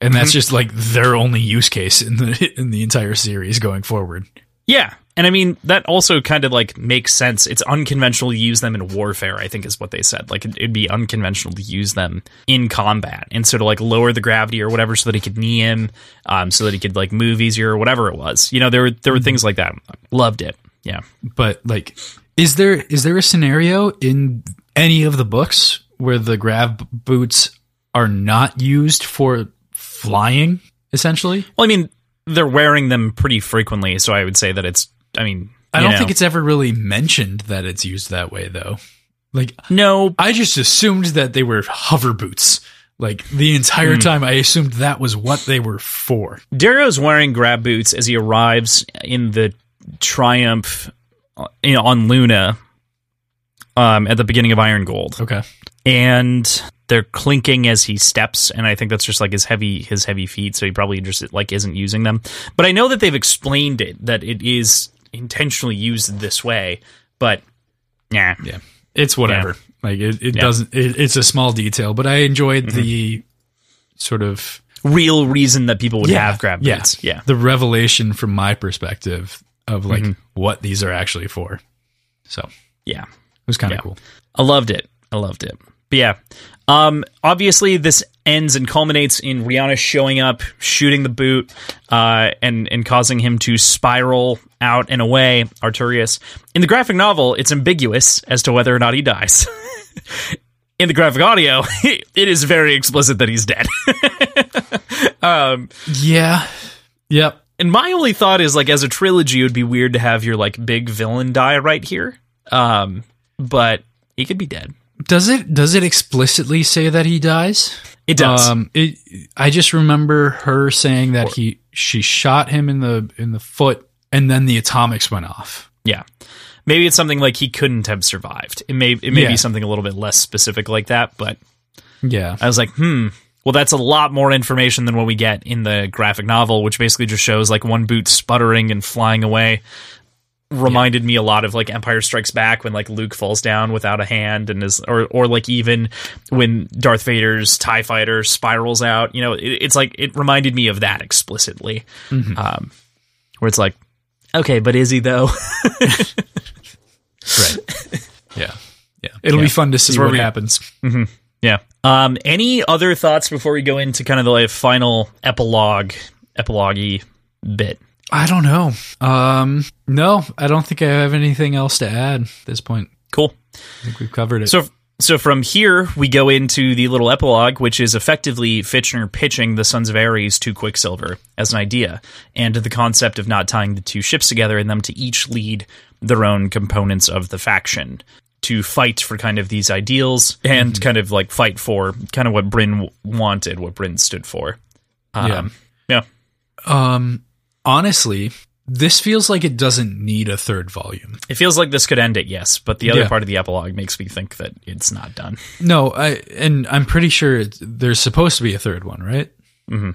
[SPEAKER 1] And that's mm-hmm. just like their only use case in the *laughs* in the entire series going forward.
[SPEAKER 2] Yeah. And I mean, that also kind of like makes sense. It's unconventional to use them in warfare, I think is what they said. Like it'd be unconventional to use them in combat and sort of like lower the gravity or whatever so that he could knee him, um, so that he could like move easier or whatever it was. You know, there were there were things like that. Loved it. Yeah.
[SPEAKER 1] But like is there is there a scenario in any of the books where the grav boots are not used for flying essentially?
[SPEAKER 2] Well, I mean, they're wearing them pretty frequently, so I would say that it's I mean,
[SPEAKER 1] I don't know. think it's ever really mentioned that it's used that way, though. Like,
[SPEAKER 2] no,
[SPEAKER 1] I just assumed that they were hover boots. Like the entire mm. time, I assumed that was what they were for.
[SPEAKER 2] Darrow's wearing grav boots as he arrives in the Triumph you know, on Luna um, at the beginning of Iron Gold.
[SPEAKER 1] Okay,
[SPEAKER 2] and they're clinking as he steps, and I think that's just like his heavy his heavy feet, so he probably just like isn't using them. But I know that they've explained it that it is intentionally used this way, but yeah,
[SPEAKER 1] yeah, it's whatever. Yeah. Like it, it yeah. doesn't. It, it's a small detail, but I enjoyed mm-hmm. the sort of
[SPEAKER 2] real reason that people would yeah, have boots. Yeah.
[SPEAKER 1] yeah, the revelation from my perspective of like mm-hmm. what these are actually for. So
[SPEAKER 2] yeah, it
[SPEAKER 1] was kind of cool.
[SPEAKER 2] I loved it. I loved it. But yeah, um, obviously, this ends and culminates in Rihanna showing up, shooting the boot, uh, and and causing him to spiral out and away. Arturius. In the graphic novel, it's ambiguous as to whether or not he dies. *laughs* in the graphic audio, *laughs* it is very explicit that he's dead. *laughs*
[SPEAKER 1] um, yeah. Yep.
[SPEAKER 2] And my only thought is like, as a trilogy, it would be weird to have your like big villain die right here. Um, but he could be dead.
[SPEAKER 1] Does it does it explicitly say that he dies?
[SPEAKER 2] It does. Um,
[SPEAKER 1] it, I just remember her saying that he she shot him in the in the foot, and then the atomics went off.
[SPEAKER 2] Yeah, maybe it's something like he couldn't have survived. It may it may yeah. be something a little bit less specific like that, but
[SPEAKER 1] yeah,
[SPEAKER 2] I was like, hmm. Well, that's a lot more information than what we get in the graphic novel, which basically just shows like one boot sputtering and flying away reminded yeah. me a lot of like Empire Strikes Back when like Luke falls down without a hand and is or or like even when Darth Vader's Tie Fighter spirals out. You know, it, it's like it reminded me of that explicitly, mm-hmm. um, where it's like, okay, but is he though? *laughs*
[SPEAKER 1] right. *laughs* Yeah. Yeah. It'll yeah. be fun to see what happens.
[SPEAKER 2] Mm-hmm. Yeah. Um, any other thoughts before we go into kind of the like, final epilogue, epilogue bit?
[SPEAKER 1] I don't know. Um, no, I don't think I have anything else to add at this point.
[SPEAKER 2] Cool.
[SPEAKER 1] I think we've covered it.
[SPEAKER 2] So, so from here we go into the little epilogue, which is effectively Fitchner pitching the Sons of Ares to Quicksilver as an idea, and the concept of not tying the two ships together and them to each lead their own components of the faction to fight for kind of these ideals and mm-hmm. kind of like fight for kind of what Bryn wanted, what Bryn stood for. Um, yeah.
[SPEAKER 1] Yeah. Um, honestly, this feels like it doesn't need a third volume.
[SPEAKER 2] It feels like this could end it, yes, but the other yeah. part of the epilogue makes me think that it's not done.
[SPEAKER 1] No, I and I'm pretty sure there's supposed to be a third one, right?
[SPEAKER 2] Mm-hmm.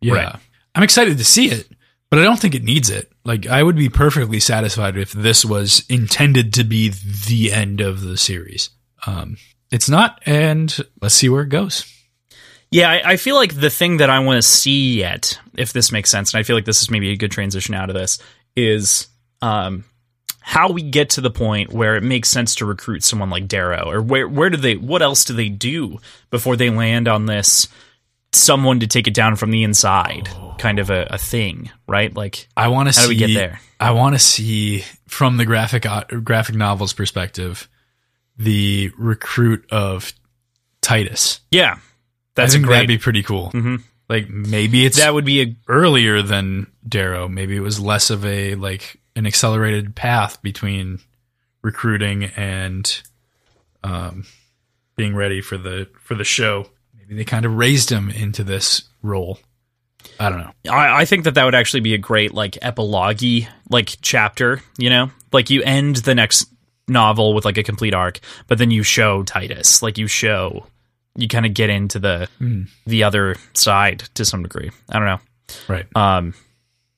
[SPEAKER 1] Yeah, right. I'm excited to see it, but I don't think it needs it. Like, I would be perfectly satisfied if this was intended to be the end of the series. Um, it's not, and let's see where it goes.
[SPEAKER 2] Yeah, I, I, feel like the thing that I want to see yet, if this makes sense, and I feel like this is maybe a good transition out of this, is um, how we get to the point where it makes sense to recruit someone like Darrow, or where where do they, what else do they do before they land on this someone to take it down from the inside oh. kind of a, a, thing, right? Like,
[SPEAKER 1] I want to see.
[SPEAKER 2] How do we get there?
[SPEAKER 1] I want to see from the graphic graphic novels perspective the recruit of Titus.
[SPEAKER 2] Yeah,
[SPEAKER 1] that's I think great, that'd be pretty cool.
[SPEAKER 2] Mm-hmm.
[SPEAKER 1] Like maybe it's
[SPEAKER 2] that would be a,
[SPEAKER 1] earlier than Darrow. Maybe it was less of a like an accelerated path between recruiting and um being ready for the for the show. Maybe they kind of raised him into this role. I don't know.
[SPEAKER 2] I, I think that that would actually be a great like epilogue like chapter. You know, like you end the next novel with like a complete arc, but then you show Titus, like you show, you kind of get into the
[SPEAKER 1] Mm.
[SPEAKER 2] the other side to some degree. I don't know.
[SPEAKER 1] Right.
[SPEAKER 2] Um,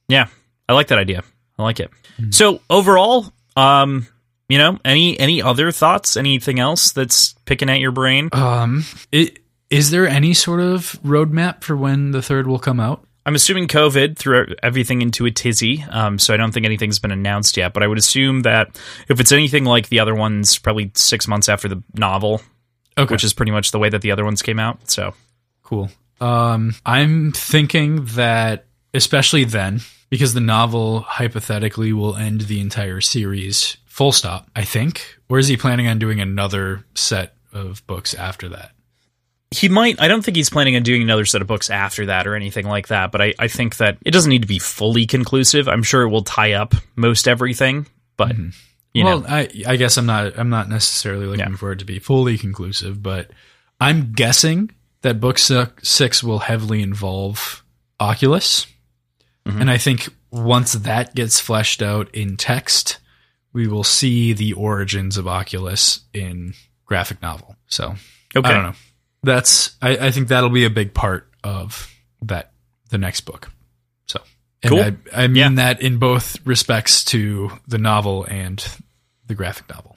[SPEAKER 2] yeah, I like that idea. I like it. So overall, um, you know, any any other thoughts? Anything else that's picking at your brain?
[SPEAKER 1] Um, it, is there any sort of roadmap for when the third will come out?
[SPEAKER 2] I'm assuming COVID threw everything into a tizzy, um, so I don't think anything's been announced yet. But I would assume that if it's anything like the other ones, probably six months after the novel,
[SPEAKER 1] Okay.
[SPEAKER 2] which is pretty much the way that the other ones came out. So
[SPEAKER 1] Cool. Um, I'm thinking that, especially then, because the novel hypothetically will end the entire series full stop, I think. Or is he planning on doing another set of books after that?
[SPEAKER 2] he might. I don't think he's planning on doing another set of books after that or anything like that. But I, I think that it doesn't need to be fully conclusive. I'm sure it will tie up most everything, but you
[SPEAKER 1] well,
[SPEAKER 2] know,
[SPEAKER 1] I I guess I'm not I'm not necessarily looking
[SPEAKER 2] Yeah.
[SPEAKER 1] for it to be fully conclusive, but I'm guessing that book six will heavily involve Oculus,
[SPEAKER 2] Mhm.
[SPEAKER 1] and I think once that gets fleshed out in text, we will see the origins of Oculus in graphic novel. So
[SPEAKER 2] okay.
[SPEAKER 1] I don't know. That's I, I think that'll be a big part of that the next book. And
[SPEAKER 2] Cool.
[SPEAKER 1] I, I mean
[SPEAKER 2] Yeah.
[SPEAKER 1] that in both respects to the novel and the graphic novel.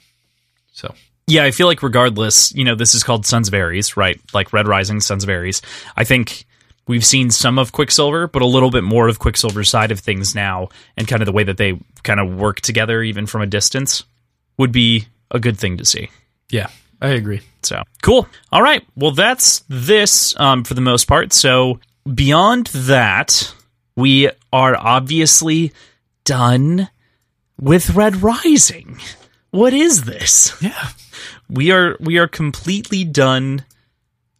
[SPEAKER 1] So
[SPEAKER 2] Yeah, I feel like regardless, you know, this is called Sons of Ares, right? Like Red Rising, Sons of Ares. I think we've seen some of Quicksilver, but a little bit more of Quicksilver's side of things now, and kind of the way that they kind of work together, even from a distance, would be a good thing to see.
[SPEAKER 1] yeah, I agree.
[SPEAKER 2] So cool. All right. Well, that's this um, for the most part. So beyond that, we are obviously done with Red Rising. What is this?
[SPEAKER 1] Yeah,
[SPEAKER 2] We are we are completely done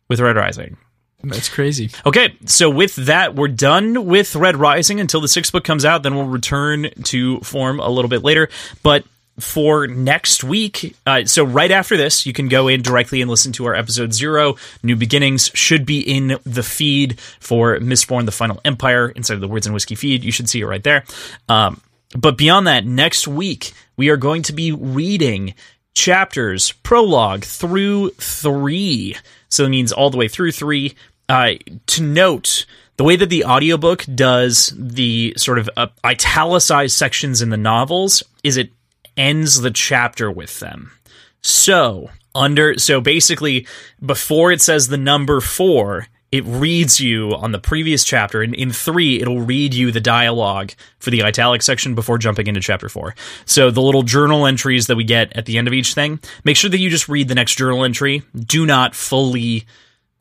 [SPEAKER 2] with Red Rising.
[SPEAKER 1] that's crazy.
[SPEAKER 2] Okay, so with that, we're done with Red Rising until the sixth book comes out. Then we'll return to form a little bit later. But for next week, uh, so right after this, you can go in directly and listen to our episode zero. New Beginnings should be in the feed for Mistborn: The Final Empire inside of the Words and Whiskey feed. You should see it right there. Um, but beyond that, next week we are going to be reading chapters prologue through three. So it means all the way through three. Uh, to note, the way that the audiobook does the sort of uh, italicized sections in the novels is it ends the chapter with them. So, under so basically before it says the number 4, it reads you on the previous chapter and in 3 it'll read you the dialogue for the italic section before jumping into chapter 4. So the little journal entries that we get at the end of each thing, make sure that you just read the next journal entry. Do not fully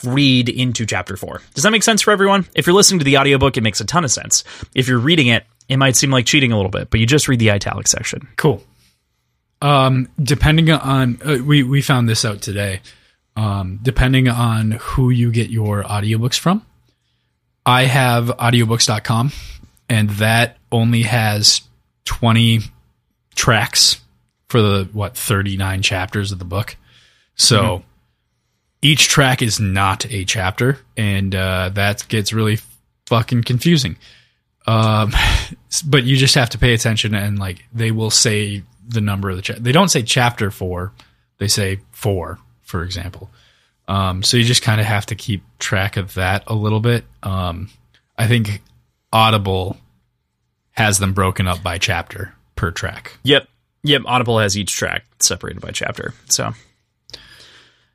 [SPEAKER 2] read into chapter 4. Does that make sense for everyone? If you're listening to the audiobook, it makes a ton of sense. If you're reading it, it might seem like cheating a little bit, but you just read the italic section.
[SPEAKER 1] Cool. Um, depending on uh, we we found this out today. Um, depending on who you get your audiobooks from, I have audiobooks.com and that only has 20 tracks for the what 39 chapters of the book. So each track is not a chapter and uh, that gets really fucking confusing. Um, *laughs* but you just have to pay attention and like they will say the number of the cha- they don't say chapter 4, they say 4 for example. Um, so you just kind of have to keep track of that a little bit. Um, I think Audible has them broken up by chapter per track.
[SPEAKER 2] Yep. Yep. Audible has each track separated by chapter. So,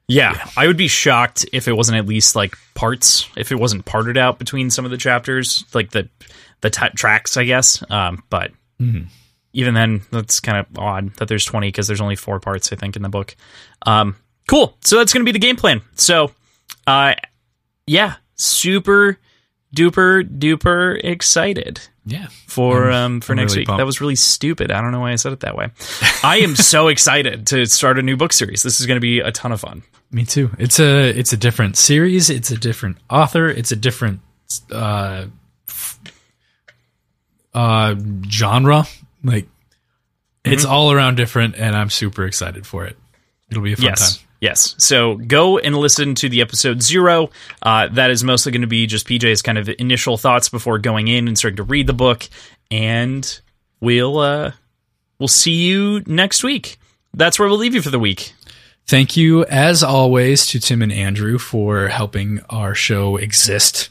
[SPEAKER 2] yeah, I would be shocked if it wasn't at least like parts, if it wasn't parted out between some of the chapters, like the the t- tracks, I guess. Um, but even then, that's kind of odd that there's 20 because there's only four parts, I think, in the book. Um, cool. So that's going to be the game plan. So, uh, yeah, super duper duper excited
[SPEAKER 1] Yeah.
[SPEAKER 2] for um for
[SPEAKER 1] I'm
[SPEAKER 2] next
[SPEAKER 1] really
[SPEAKER 2] week.
[SPEAKER 1] pumped.
[SPEAKER 2] That was really stupid. I don't know why I said it that way. I am so *laughs* excited to start a new book series. This is going to be a ton of fun.
[SPEAKER 1] Me too. It's a it's a different series. It's a different author. It's a different uh, uh, genre. Like it's
[SPEAKER 2] Mm-hmm.
[SPEAKER 1] all around different, and I'm super excited for it. It'll be a fun
[SPEAKER 2] yes.
[SPEAKER 1] time.
[SPEAKER 2] Yes. So go and listen to the episode zero. Uh, that is mostly going to be just PJ's kind of initial thoughts before going in and starting to read the book. And we'll uh, we'll see you next week. That's where we'll leave you for the week.
[SPEAKER 1] Thank you, as always, to Tim and Andrew for helping our show exist.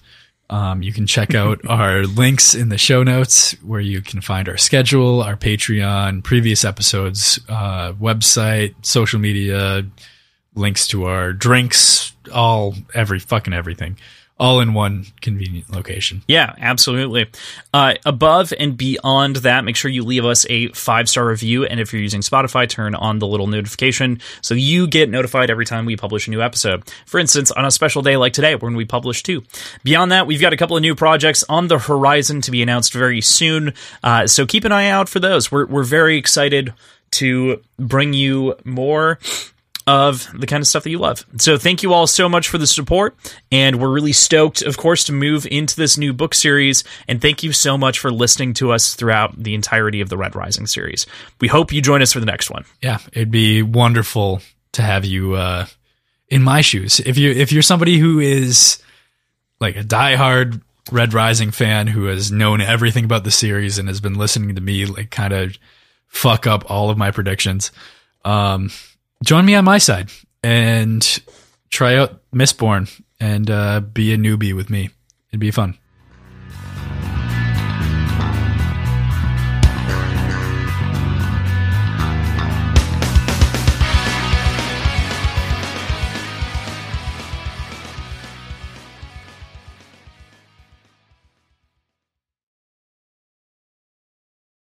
[SPEAKER 1] Um, you can check out *laughs* our links in the show notes where you can find our schedule, our Patreon, previous episodes, uh, website, social media, links to our drinks, all every fucking everything, all in one convenient location.
[SPEAKER 2] Yeah, absolutely. Uh, above and beyond that, make sure you leave us a five star review. And if you're using Spotify, turn on the little notification so you get notified every time we publish a new episode. For instance, on a special day like today, when we publish two. Beyond that, we've got a couple of new projects on the horizon to be announced very soon. Uh, so keep an eye out for those. We're, we're very excited to bring you more of the kind of stuff that you love. So thank you all so much for the support. And we're really stoked, of course, to move into this new book series. And thank you so much for listening to us throughout the entirety of the Red Rising series. We hope you join us for the next one.
[SPEAKER 1] Yeah, it'd be wonderful to have you uh, in my shoes. If you if you're somebody who is like a diehard Red Rising fan who has known everything about the series and has been listening to me like kind of fuck up all of my predictions. Um, join me on my side and try out Mistborn and uh, be a newbie with me. It'd be fun.